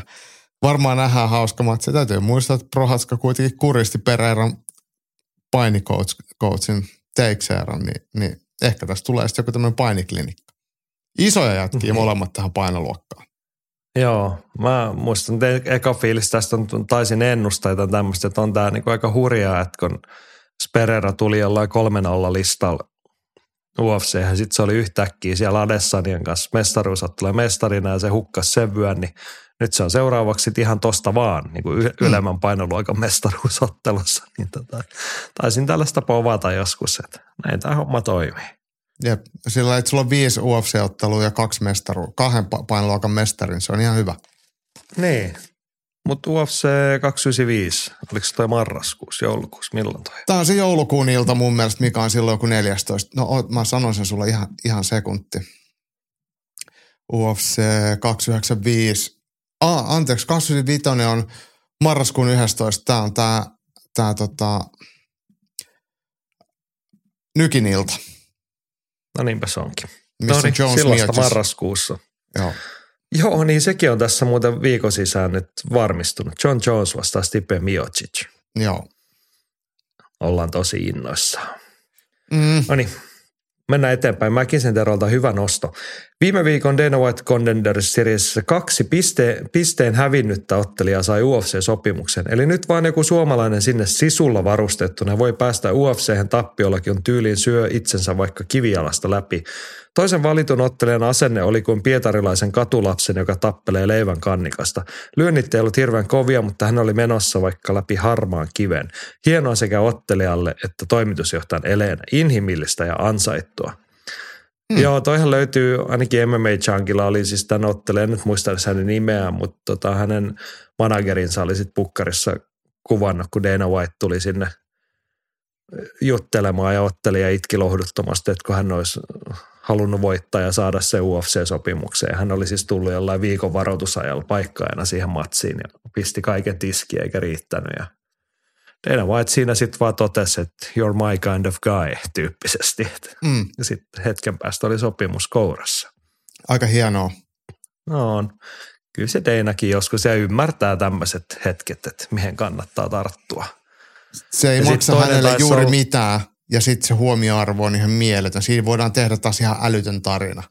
varmaan nähdään hauska matsi. Täytyy muistaa, että Prohatska kuitenkin kuristi Pereiran painikoutsin Teixeiran, niin, niin ehkä tästä tulee sitten joku tämmöinen painiklinikka. Isoja jätkiä mm-hmm. molemmat tähän painoluokkaan.
Joo, mä muistan, että eka fiilis tästä on, taisin ennustaa jotain tämmöistä, että on tää niinku aika hurjaa, että kun Sperera tuli jollain kolmen olla listalla UFC, ja sitten se oli yhtäkkiä siellä Adesanian kanssa mestaruusottelu mestarina ja se hukkasi sen vyön, niin nyt se on seuraavaksi ihan tosta vaan niin kuin mm. ylemmän painoluokan mestaruusottelussa. Niin tota, taisin tällaista povata joskus, että näin tämä homma toimii.
Jep, sillä että sulla on viisi UFC-ottelua ja kaksi mestaru, kahden painoluokan mestarin, se on ihan hyvä.
Niin, mutta UFC 295, oliko se toi marraskuussa, joulukuussa, milloin toi?
Tämä on se joulukuun ilta mun mielestä, mikä on silloin joku 14. No mä sanon sen sulle ihan, ihan sekunti. UFC 295. Ah, anteeksi, 295 on marraskuun 11. Tämä on tämä, tämä tota, Nykin ilta.
No niinpä se onkin.
Missä
no niin,
Jones
silloista marraskuussa.
Joo.
Joo, niin sekin on tässä muuten viikon sisään nyt varmistunut. John Jones vastaa Stipe Miocic.
Joo.
Ollaan tosi innoissaan.
Mm.
No niin, mennään eteenpäin. Mäkin Terolta hyvä nosto. Viime viikon Dana White Contenders Seriesissä kaksi piste, pisteen hävinnyttä ottelijaa sai UFC-sopimuksen. Eli nyt vaan joku suomalainen sinne sisulla varustettuna voi päästä UFC-hän tappiollakin on tyyliin syö itsensä vaikka kivijalasta läpi. Toisen valitun ottelijan asenne oli kuin pietarilaisen katulapsen, joka tappelee leivän kannikasta. Lyönnit ei ollut hirveän kovia, mutta hän oli menossa vaikka läpi harmaan kiven. Hienoa sekä ottelijalle että toimitusjohtajan Eleenä. Inhimillistä ja ansaittua. Mm. Joo, toihan löytyy, ainakin MMA Chunkilla oli siis tämän ottelijan, nyt muista hänen nimeään, mutta tota, hänen managerinsa oli sitten pukkarissa kuvannut, kun Dana White tuli sinne juttelemaan ja ottelija itki lohduttomasti, että kun hän olisi halunnut voittaa ja saada se UFC-sopimukseen. Hän oli siis tullut jollain viikon varoitusajalla paikkaajana siihen matsiin ja pisti kaiken tiskiä eikä riittänyt. Ja Dana White siinä sitten vaan totesi, että you're my kind of guy tyyppisesti.
Mm.
Ja sitten hetken päästä oli sopimus kourassa.
Aika hienoa.
No on. Kyllä se Deinakin joskus ja ymmärtää tämmöiset hetket, että mihin kannattaa tarttua.
Se ei
Ja
maksa hänelle juuri
olla-
mitään ja sitten se huomioarvo on ihan mieletön. Siinä voidaan tehdä taas ihan älytön tarina.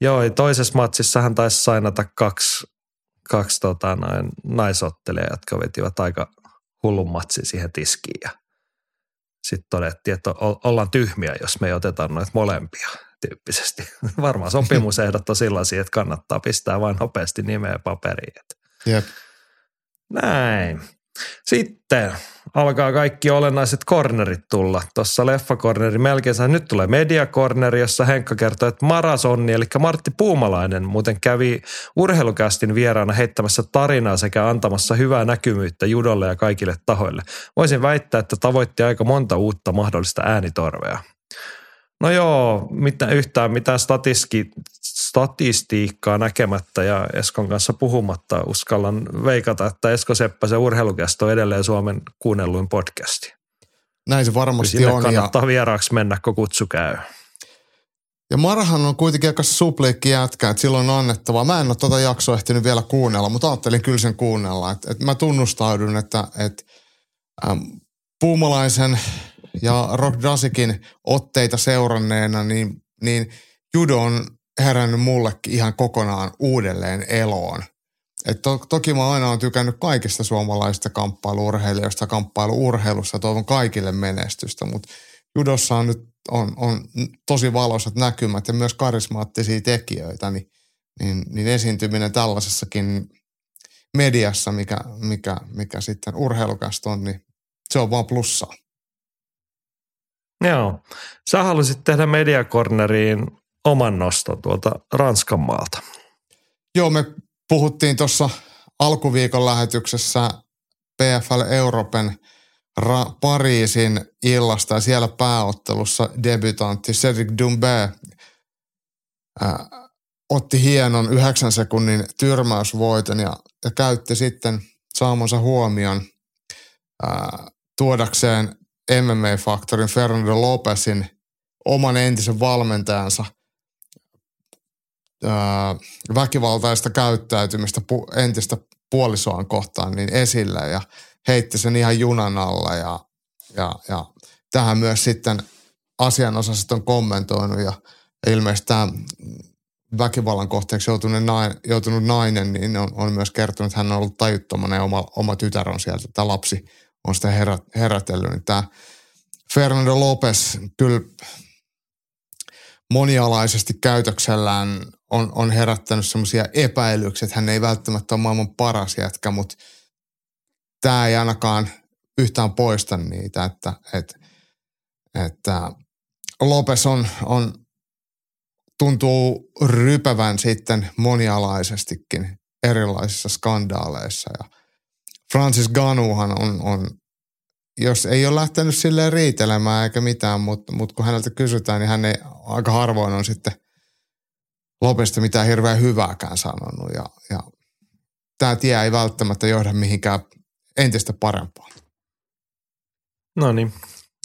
Joo, ja toisessa matsissa hän taisi sainata kaksi, kaksi tota, noin naisottelijaa, jotka vetivät aika hullun matsi siihen tiskiin. Ja sitten todettiin, että ollaan tyhmiä, jos me ei oteta noita molempia tyyppisesti. *laughs* Varmaan sopimusehdot on sellaisia, että kannattaa pistää vain nopeasti nimeä paperiin.
Jep.
näin. Sitten alkaa kaikki olennaiset cornerit tulla. Tuossa leffakorneri melkein. Nyt tulee mediakorneri, jossa Henkka kertoo, että Marasonni, eli Martti Puumalainen, muuten kävi urheilukästin vieraana heittämässä tarinaa sekä antamassa hyvää näkymyyttä judolle ja kaikille tahoille. Voisin väittää, että tavoitti aika monta uutta mahdollista äänitorvea. No joo, mitä, yhtään mitään statiski, statistiikkaa näkemättä ja Eskon kanssa puhumatta uskallan veikata, että Esko Seppäsen urheilukästä on edelleen Suomen kuunnelluin podcasti.
Näin se varmasti
Sinne
on. Ja,
kannattaa vieraaksi mennä, kun kutsu käy.
ja Marhan on kuitenkin aika supliikki jätkä, että silloin on annettavaa. Mä en ole tuota jaksoa ehtinyt vielä kuunnella, mutta ajattelin kyllä sen kuunnella. Et, et mä tunnustaudun, että et, äm, Puumalaisen ja Rock Dasikin otteita seuranneena, niin, niin judo on herännyt mullekin ihan kokonaan uudelleen eloon. Et to, toki mä aina olen tykännyt kaikista suomalaisista kamppailuurheilijoista, kamppailuurheilussa, toivon kaikille menestystä, mutta judossa on nyt on, on tosi valoisat näkymät ja myös karismaattisia tekijöitä, niin, niin, niin esiintyminen tällaisessakin mediassa, mikä, mikä, mikä sitten urheilukästä on, niin se on vaan plussaa.
Joo. Sä halusit tehdä mediakorneriin oman noston tuolta Ranskan maalta.
Joo, me puhuttiin tuossa alkuviikon lähetyksessä PFL Europen Ra- Pariisin illasta ja siellä pääottelussa debutantti Cedric Doumbé ää, otti hienon yhdeksän sekunnin tyrmäysvoiton ja, ja käytti sitten saamansa huomion ää, tuodakseen MMA-faktorin Fernando Lopezin oman entisen valmentajansa väkivaltaista käyttäytymistä entistä puolisoaan kohtaan niin esille ja heitti sen ihan junan alla ja, ja, ja tähän myös sitten asianosaiset on kommentoinut ja ilmeisesti tämä väkivallan kohteeksi joutunut nainen, joutunut nainen niin on, on, myös kertonut, että hän on ollut tajuttomana ja oma, oma tytär on sieltä, tämä lapsi on sitä herät, herätellyt. Niin tämä Fernando Lopez kyllä monialaisesti käytöksellään on, on herättänyt semmoisia epäilyksiä, että hän ei välttämättä ole maailman paras jätkä, mutta tämä ei ainakaan yhtään poista niitä, että, että, että Lopes on, on, tuntuu rypävän sitten monialaisestikin erilaisissa skandaaleissa ja Francis Ganuhan on, on jos ei ole lähtenyt silleen riitelemään eikä mitään, mutta, mutta kun häneltä kysytään, niin hän ei aika harvoin on sitten Lopesta mitään hirveän hyvääkään sanonut. Ja, ja tämä tie ei välttämättä johda mihinkään entistä parempaan.
No niin.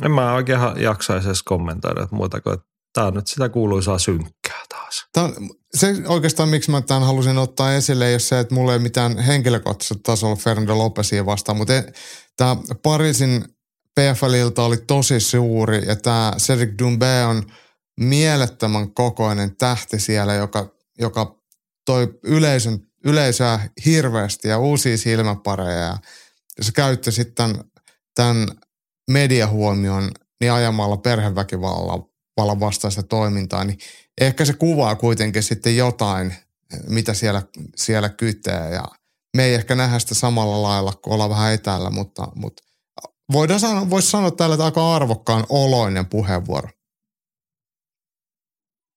En mä oikein jaksaisi edes kommentoida muuta kuin, että tämä on nyt sitä kuuluisaa synkkää taas.
Tämä on, se oikeastaan, miksi mä tämän halusin ottaa esille, ei ole se, että mulla ei mitään henkilökohtaisella tasolla Fernando Lopesia vastaan, mutta tämä Pariisin PFLilta oli tosi suuri ja tämä Cedric Dumbe on mielettömän kokoinen tähti siellä, joka, joka toi yleisön, yleisöä hirveästi ja uusia silmäpareja. Ja se käytti sitten tämän mediahuomion niin ajamalla perheväkivallan vastaista toimintaa, niin ehkä se kuvaa kuitenkin sitten jotain, mitä siellä, siellä kytee ja me ei ehkä nähdä sitä samalla lailla, kun ollaan vähän etäällä, mutta, mutta voidaan sanoa, voisi sanoa täällä, että aika arvokkaan oloinen puheenvuoro.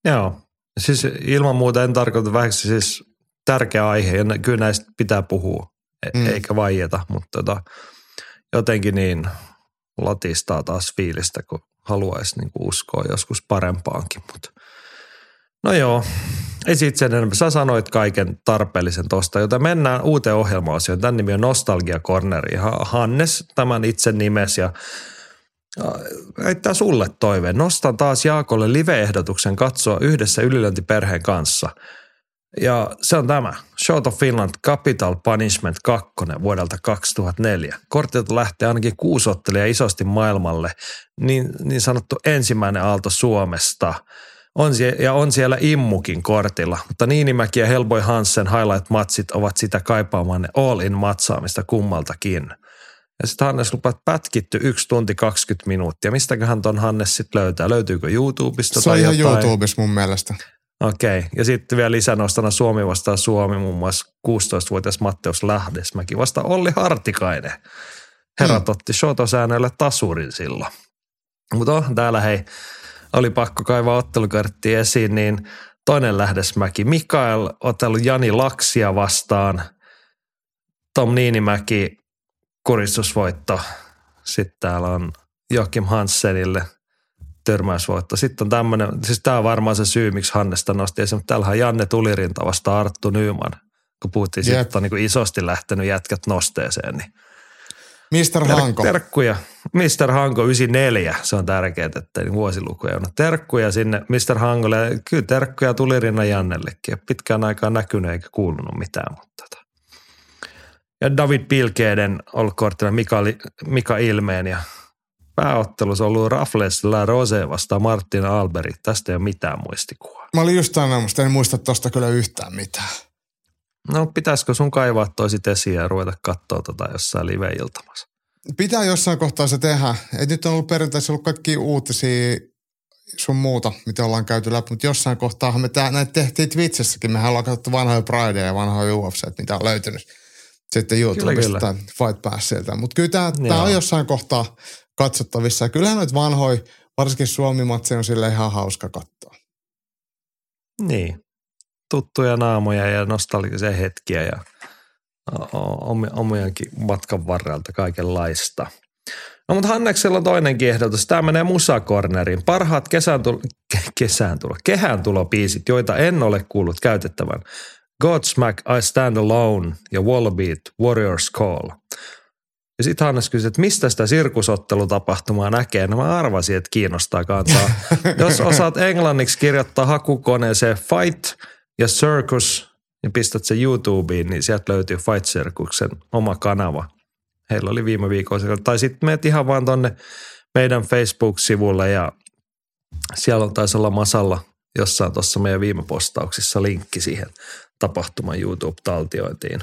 Joo, siis ilman muuta en tarkoita vähäksi siis tärkeä aihe ja kyllä näistä pitää puhua, e- mm. eikä vaieta, mutta tota, jotenkin niin latistaa taas fiilistä, kun haluaisi niin uskoa joskus parempaankin, mutta no joo, ei siitä sen enemmän. Sä sanoit kaiken tarpeellisen tosta, joten mennään uuteen ohjelma-osioon. Tämän nimi on Nostalgia Corneri. Hannes tämän itse nimes ja heittää sulle toiveen. Nostan taas Jaakolle live-ehdotuksen katsoa yhdessä ylilöintiperheen kanssa. Ja se on tämä. Short of Finland Capital Punishment 2 vuodelta 2004. Kortilta lähtee ainakin kuusi isosti maailmalle. Niin, niin sanottu ensimmäinen aalto Suomesta – on sie- ja on siellä Immukin kortilla, mutta Niinimäki ja Helboy Hansen highlight-matsit ovat sitä kaipaamanne all-in matsaamista kummaltakin. Ja sitten Hannes lupaa, että pätkitty yksi tunti 20 minuuttia. Mistäköhän ton Hannes sitten löytää? Löytyykö YouTubesta
Se on
tai
ihan
jotain?
YouTubesta mun mielestä.
Okei. Okay. Ja sitten vielä lisänostana Suomi vastaa Suomi, muun muassa 16-vuotias Matteus Lähdesmäki vasta Olli Hartikainen. Herrat hmm. otti shotosäännöille tasurin silloin. Mutta oh, täällä hei, oli pakko kaivaa ottelukartti esiin, niin toinen lähdesmäki. Mikael otellut Jani Laksia vastaan. Tom Niinimäki kuristusvoitto. Sitten täällä on Joakim Hansenille törmäysvoitto. Sitten on tämmöinen, siis tämä on varmaan se syy, miksi Hannesta nosti esiin, mutta täällähän on Janne Tulirinta vastaan Arttu Nyman. Kun puhuttiin siitä, että on niin isosti lähtenyt jätkät nosteeseen, niin
Mr. Hanko.
Terkkuja. Mr. Hanko 94, se on tärkeää, että ei vuosilukuja ole. Terkkuja sinne Mr. Hankolle. Kyllä terkkuja tuli Rinna Jannellekin. Pitkään aikaan näkynyt eikä kuulunut mitään. Mutta tota. Ja David Pilkeeden ollut korttina Mika, Mika Ilmeen ja pääottelussa ollut Raffles La Rose vastaan Martin Alberi. Tästä ei ole mitään muistikuvaa.
Mä olin just tänään, en muista tosta kyllä yhtään mitään.
No pitäisikö sun kaivaa toisit esiin ja ruveta katsoa tota jossain live-iltamassa?
Pitää jossain kohtaa se tehdä. Et nyt on ollut perinteissä ollut kaikki uutisia sun muuta, mitä ollaan käyty läpi, mutta jossain kohtaa me tää, näitä tehtiin Twitchessäkin. Mehän ollaan katsottu vanhoja Pride ja vanhoja UFC, mitä on löytynyt sitten YouTubesta Fight Passilta. Mutta kyllä tämä on jossain kohtaa katsottavissa. Ja kyllähän noita vanhoja, varsinkin Suomi-matseja on sille ihan hauska katsoa.
Niin, tuttuja naamoja ja nostalgisia hetkiä ja omiankin matkan varrelta kaikenlaista. No mutta Hanneksella on toinenkin ehdotus. Tämä menee musakorneriin. Parhaat kesään tulo, kesään tulo, kehään joita en ole kuullut käytettävän. Godsmack, I Stand Alone ja Wallbeat, Warriors Call. Ja sitten Hannes kysyi, että mistä sitä sirkusottelutapahtumaa näkee. No mä arvasin, että kiinnostaa kantaa. *laughs* Jos osaat englanniksi kirjoittaa hakukoneeseen fight – ja Circus, ja pistät se YouTubeen, niin sieltä löytyy Fight Circuksen oma kanava. Heillä oli viime viikolla. Tai sitten meet ihan vaan tonne meidän Facebook-sivulle ja siellä on taisi olla Masalla jossain tuossa meidän viime postauksissa linkki siihen tapahtuman YouTube-taltiointiin.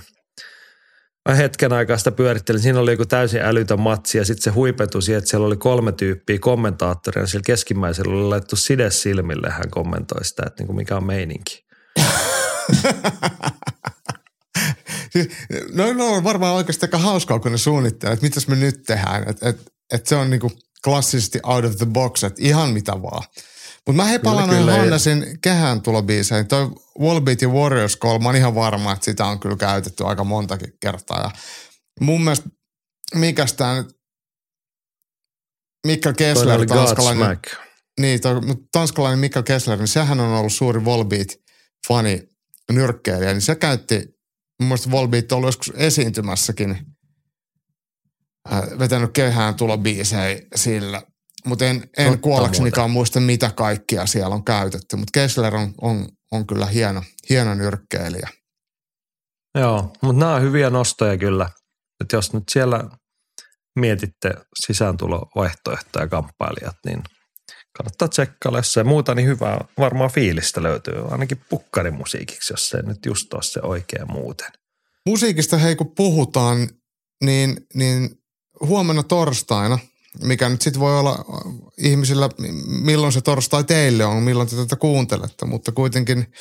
Mä hetken aikaa sitä pyörittelin. Siinä oli joku täysin älytön matsi ja sitten se huipentui siihen, että siellä oli kolme tyyppiä kommentaattoria. Sillä keskimmäisellä oli laittu side silmille. Hän kommentoi sitä, että niinku mikä on meininki. *laughs*
siis, no, no on varmaan oikeasti aika hauskaa, kun ne suunnittelee, että mitäs me nyt tehdään. Että et, et se on niinku klassisesti out of the box, että ihan mitä vaan. Mutta mä hepalan noin Hannesin kehään tulobiiseihin. Toi Wallbeat ja Warriors Call, mä oon ihan varma, että sitä on kyllä käytetty aika montakin kertaa. Ja mun mielestä, mikäs tää nyt, Mikkel Kessler, tanskalainen. Niin, toi, mutta tanskalainen Mikkel Kessler, niin sehän on ollut suuri Wallbeat-fani nyrkkeilijä, niin se käytti, mun mielestä Wallbeat on ollut joskus esiintymässäkin, äh, vetänyt kehään tulobiisejä sillä. Mutta en, en kuollaksenikaan muista, mitä kaikkia siellä on käytetty. Mutta Kessler on, on, on kyllä hieno, hieno nyrkkeilijä.
Joo, mutta nämä on hyviä nostoja kyllä. Että jos nyt siellä mietitte sisääntulovaihtoehtoja kamppailijat, niin kannattaa tsekkailla. Jos se muuta, niin hyvää varmaan fiilistä löytyy. Ainakin pukkarimusiikiksi, jos se nyt just ole se oikea muuten.
Musiikista hei kun puhutaan, niin, niin huomenna torstaina – mikä nyt sitten voi olla ihmisillä, milloin se torstai teille on, milloin te tätä kuuntelette, mutta kuitenkin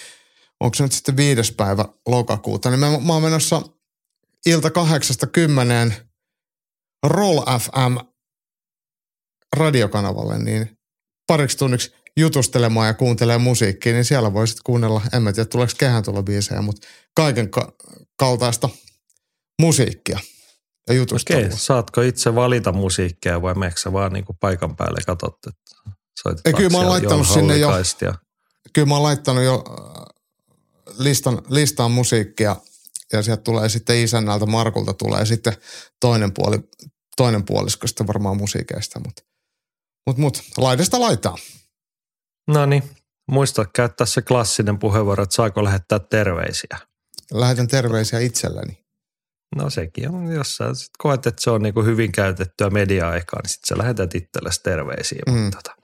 onko se nyt sitten viides päivä lokakuuta, niin mä, mä oon menossa ilta kahdeksasta kymmeneen Roll FM radiokanavalle, niin pariksi tunniksi jutustelemaan ja kuuntelemaan musiikkia, niin siellä voisit kuunnella, en mä tiedä tuleeko kehän tulla biisejä, mutta kaiken ka- kaltaista musiikkia ja jutustelua.
Okei, saatko itse valita musiikkia vai meneekö vaan niin kuin paikan päälle katsot, että
Ei, kyllä mä oon laittanut sinne jo, ja... kyllä mä oon laittanut jo äh, listan, listaan musiikkia ja sieltä tulee sitten isännältä Markulta tulee sitten toinen puoli, toinen puolisko sitten varmaan musiikeista, mutta mut, mut, laidasta laitaa.
No niin, muista käyttää se klassinen puheenvuoro, että saako lähettää terveisiä.
Lähetän terveisiä itselleni.
No sekin on, jos sä sit koet, että se on niin kuin hyvin käytettyä media-aikaa, niin sitten sä lähetät itsellesi terveisiä. Mm. Mutta tota,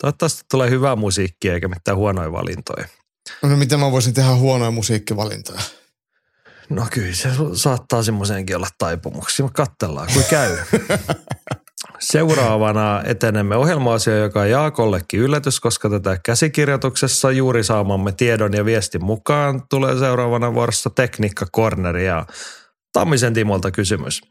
toivottavasti tulee hyvää musiikkia eikä mitään huonoja valintoja.
No miten mä voisin tehdä huonoja musiikkivalintoja?
No kyllä se saattaa semmoisenkin olla taipumuksia, mutta katsellaan, kun käy. *laughs* Seuraavana etenemme ohjelma joka on Jaakollekin yllätys, koska tätä käsikirjoituksessa juuri saamamme tiedon ja viestin mukaan tulee seuraavana vuorossa Tekniikka Corner ja Tammisen Timolta kysymys.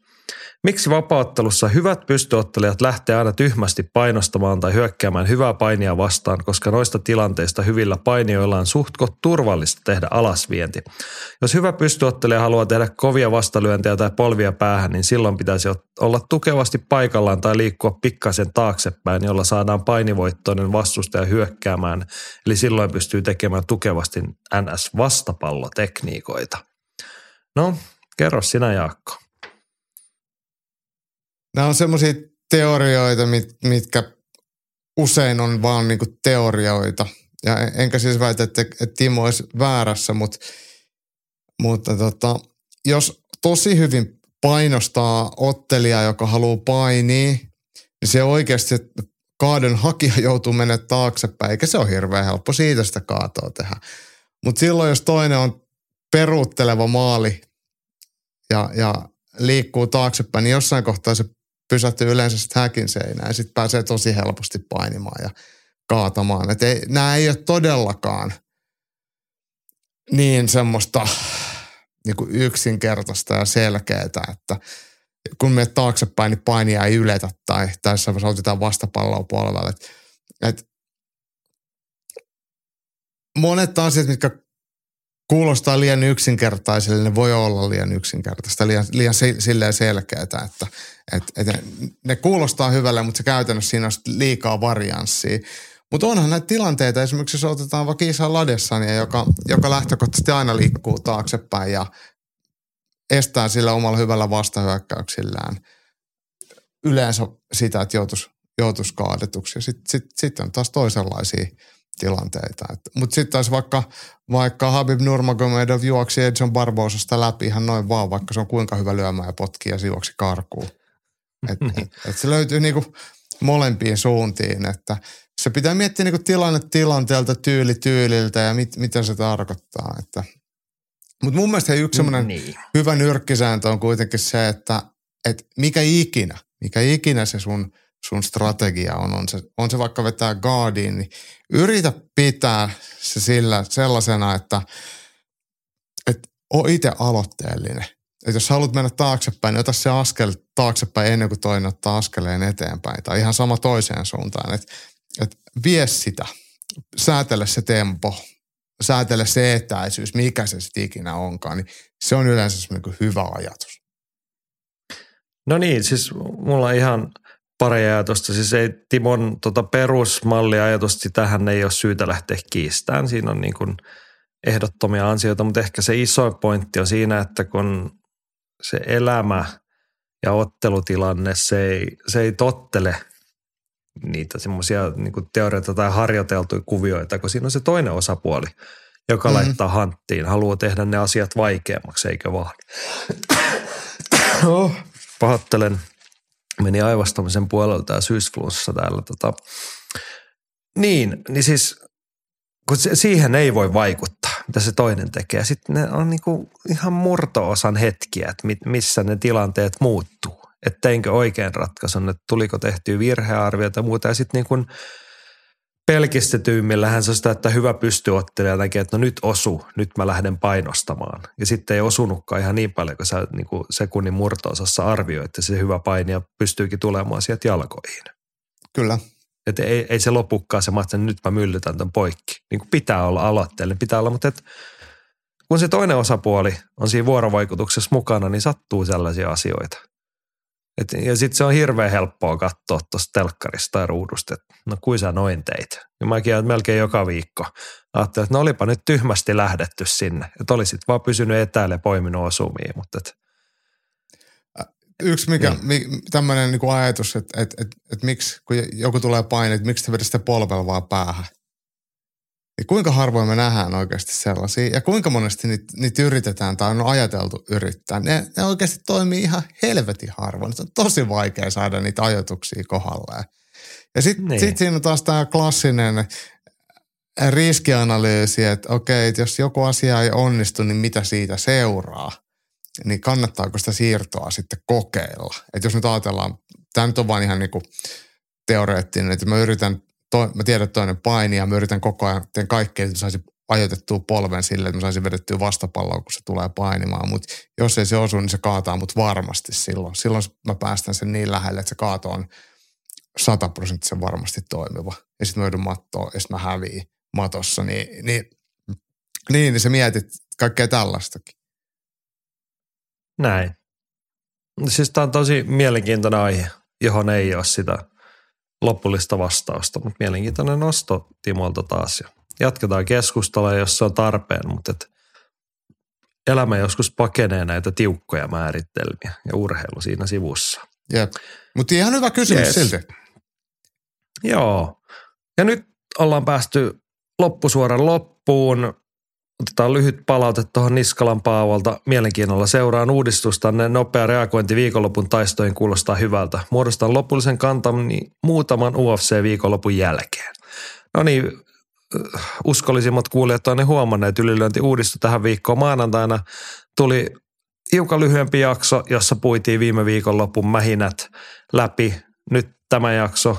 Miksi vapauttelussa hyvät pystyottelijat lähtee aina tyhmästi painostamaan tai hyökkäämään hyvää painia vastaan, koska noista tilanteista hyvillä painijoilla on suhtko turvallista tehdä alasvienti. Jos hyvä pystyottelija haluaa tehdä kovia vastalyöntejä tai polvia päähän, niin silloin pitäisi olla tukevasti paikallaan tai liikkua pikkasen taaksepäin, jolla saadaan painivoittoinen vastustaja hyökkäämään. Eli silloin pystyy tekemään tukevasti NS-vastapallotekniikoita. No, Kerro sinä Jaakko.
Nämä on semmoisia teorioita, mit, mitkä usein on vaan niinku teorioita. Ja enkä siis väitä, että, että Timo olisi väärässä, mutta, mutta tota, jos tosi hyvin painostaa ottelia, joka haluaa painia, niin se oikeasti kaadon hakija joutuu menemään taaksepäin, eikä se ole hirveän helppo siitä sitä kaatoa tehdä. Mutta silloin, jos toinen on peruutteleva maali ja, ja liikkuu taaksepäin, niin jossain kohtaa se pysähtyy yleensä sitten häkin seinään ja sitten pääsee tosi helposti painimaan ja kaatamaan. Et ei, nämä ei ole todellakaan niin semmoista niin kuin yksinkertaista ja selkeää, että kun menet taaksepäin, niin painia ei yletä tai tässä otetaan vastapalloa puolella. Et, et monet asiat, mitkä kuulostaa liian yksinkertaiselle, ne voi olla liian yksinkertaista, liian, liian silleen selkeää, että, että, että ne kuulostaa hyvälle, mutta se käytännössä siinä on liikaa varianssia. Mutta onhan näitä tilanteita, esimerkiksi jos otetaan vaikka Isa Ladessania, joka, joka lähtökohtaisesti aina liikkuu taaksepäin ja estää sillä omalla hyvällä vastahyökkäyksillään yleensä sitä, että joutuisi joutuisi kaadetuksi. Sitten sit, sit on taas toisenlaisia tilanteita. Mutta sitten taas vaikka, vaikka Habib Nurmagomedov juoksi Edson Barbosasta läpi ihan noin vaan, vaikka se on kuinka hyvä lyömään ja potki ja se juoksi karkuun. Et, *laughs* et, et se löytyy niinku molempiin suuntiin, että se pitää miettiä niinku tilanne tilanteelta, tyyli tyyliltä ja mit, mitä se tarkoittaa. Että. Mutta mun mielestä yksi semmoinen niin. hyvä nyrkkisääntö on kuitenkin se, että et mikä ikinä, mikä ikinä se sun, sun strategia on, on se, on se vaikka vetää guardiin, niin yritä pitää se sillä sellaisena, että et oo itse aloitteellinen että jos haluat mennä taaksepäin, niin ota se askel taaksepäin ennen kuin toinen ottaa askeleen eteenpäin. Tai ihan sama toiseen suuntaan. Että et vie sitä, säätele se tempo, säätele se etäisyys, mikä se sitten ikinä onkaan. Niin se on yleensä hyvä ajatus.
No niin, siis mulla on ihan pari ajatusta. Siis ei Timon tota perusmalliajatusta, tähän ei ole syytä lähteä kiistämään. Siinä on niin kuin ehdottomia ansioita, mutta ehkä se iso pointti on siinä, että kun se elämä ja ottelutilanne, se ei, se ei tottele niitä semmoisia niin teorioita tai harjoiteltuja kuvioita, kun siinä on se toinen osapuoli, joka mm-hmm. laittaa hanttiin, haluaa tehdä ne asiat vaikeammaksi, eikö vaan? oh, pahoittelen, meni aivastamisen puolelta ja syysflunssa täällä. Tota. Niin, niin siis kun se, siihen ei voi vaikuttaa, mitä se toinen tekee. Sitten ne on niinku ihan murto-osan hetkiä, että mit, missä ne tilanteet muuttuu. Että teinkö oikein ratkaisun, että tuliko tehtyä virhearviota ja muuta. Ja sitten niin pelkistetyimmillähän se on sitä, että hyvä pystyottelija näkee, että no nyt osu, nyt mä lähden painostamaan. Ja sitten ei osunutkaan ihan niin paljon, kun sä niin kuin sekunnin murto-osassa arvioit, että se hyvä painija pystyykin tulemaan sieltä jalkoihin.
Kyllä.
Että ei, ei se lopukkaan se matsa, nyt mä myllytän tämän poikki. Niin kuin pitää olla aloitteellinen, pitää olla, mutta et, kun se toinen osapuoli on siinä vuorovaikutuksessa mukana, niin sattuu sellaisia asioita. Et, ja sitten se on hirveän helppoa katsoa tuosta telkkarista tai ruudusta, että no kuin sä noin teit. Ja mäkin melkein joka viikko ajattelin, että no olipa nyt tyhmästi lähdetty sinne. Että olisit vaan pysynyt etäälle poiminut osumiin, mutta et,
Yksi mikä, niin. tämmöinen niin ajatus, että että että että miksi, kun joku tulee paine, että miksi te vedät sitä polvella vaan päähän. Niin kuinka harvoin me nähdään oikeasti sellaisia ja kuinka monesti niitä, niitä yritetään tai on ajateltu yrittää. Ne, ne oikeasti toimii ihan helvetin harvoin. Se on tosi vaikea saada niitä ajatuksia kohdalleen. Ja sitten niin. sit siinä on taas tämä klassinen riskianalyysi, että okei, että jos joku asia ei onnistu, niin mitä siitä seuraa – niin kannattaako sitä siirtoa sitten kokeilla? Että jos nyt ajatellaan, tämä nyt on vain ihan niin kuin teoreettinen, että mä yritän, to, mä tiedän toinen paini ja mä yritän koko ajan, teen kaikkea, että mä saisin ajoitettua polven sille, että mä saisin vedettyä vastapalloa, kun se tulee painimaan. Mutta jos ei se osu, niin se kaataa mut varmasti silloin. Silloin mä päästän sen niin lähelle, että se kaato on sataprosenttisen varmasti toimiva. Ja sitten mä joudun mattoon ja mä häviin matossa. Niin, niin, niin, niin sä mietit kaikkea tällaistakin.
Näin. Siis tämä on tosi mielenkiintoinen aihe, johon ei ole sitä lopullista vastausta, mutta mielenkiintoinen nosto Timolta taas. Ja jatketaan keskustelua, jos se on tarpeen, mutta et elämä joskus pakenee näitä tiukkoja määritelmiä ja urheilu siinä sivussa.
Jep. Mutta ihan hyvä kysymys yes. silti.
Joo. Ja nyt ollaan päästy loppusuoran loppuun. Otetaan lyhyt palaute tuohon Niskalan Paavolta. Mielenkiinnolla seuraan uudistustanne. Nopea reagointi viikonlopun taistoihin kuulostaa hyvältä. Muodostan lopullisen kantani muutaman UFC-viikonlopun jälkeen. No niin, uskollisimmat kuulijat on ne huomanneet, ylilöinti uudistui tähän viikkoon maanantaina. Tuli hiukan lyhyempi jakso, jossa puitiin viime viikonlopun mähinät läpi. Nyt tämä jakso,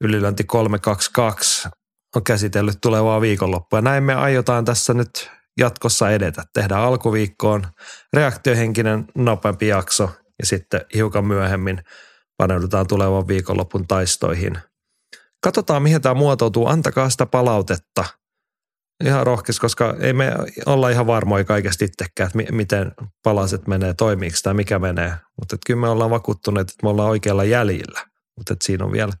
ylilöinti 322, on käsitellyt tulevaa viikonloppua. Näin me aiotaan tässä nyt jatkossa edetä. Tehdään alkuviikkoon reaktiohenkinen nopeampi jakso ja sitten hiukan myöhemmin paneudutaan tulevan viikonlopun taistoihin. Katsotaan, mihin tämä muotoutuu. Antakaa sitä palautetta. Ihan rohkes, koska ei me olla ihan varmoja kaikesta itsekään, että miten palaset menee, toimiiko tämä, mikä menee. Mutta kyllä me ollaan vakuuttuneet, että me ollaan oikealla jäljillä. Mutta siinä on vielä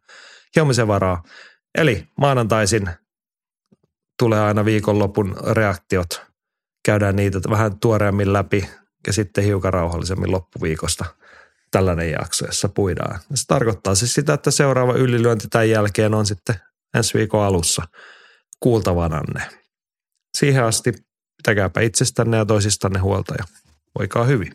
hiomisen varaa. Eli maanantaisin tulee aina viikonlopun reaktiot. Käydään niitä vähän tuoreemmin läpi ja sitten hiukan rauhallisemmin loppuviikosta tällainen jakso, jossa puidaan. Se tarkoittaa siis sitä, että seuraava ylilyönti tämän jälkeen on sitten ensi viikon alussa, kuultavananne. Siihen asti pitäkääpä itsestänne ja toisistanne huolta ja voikaa hyvin.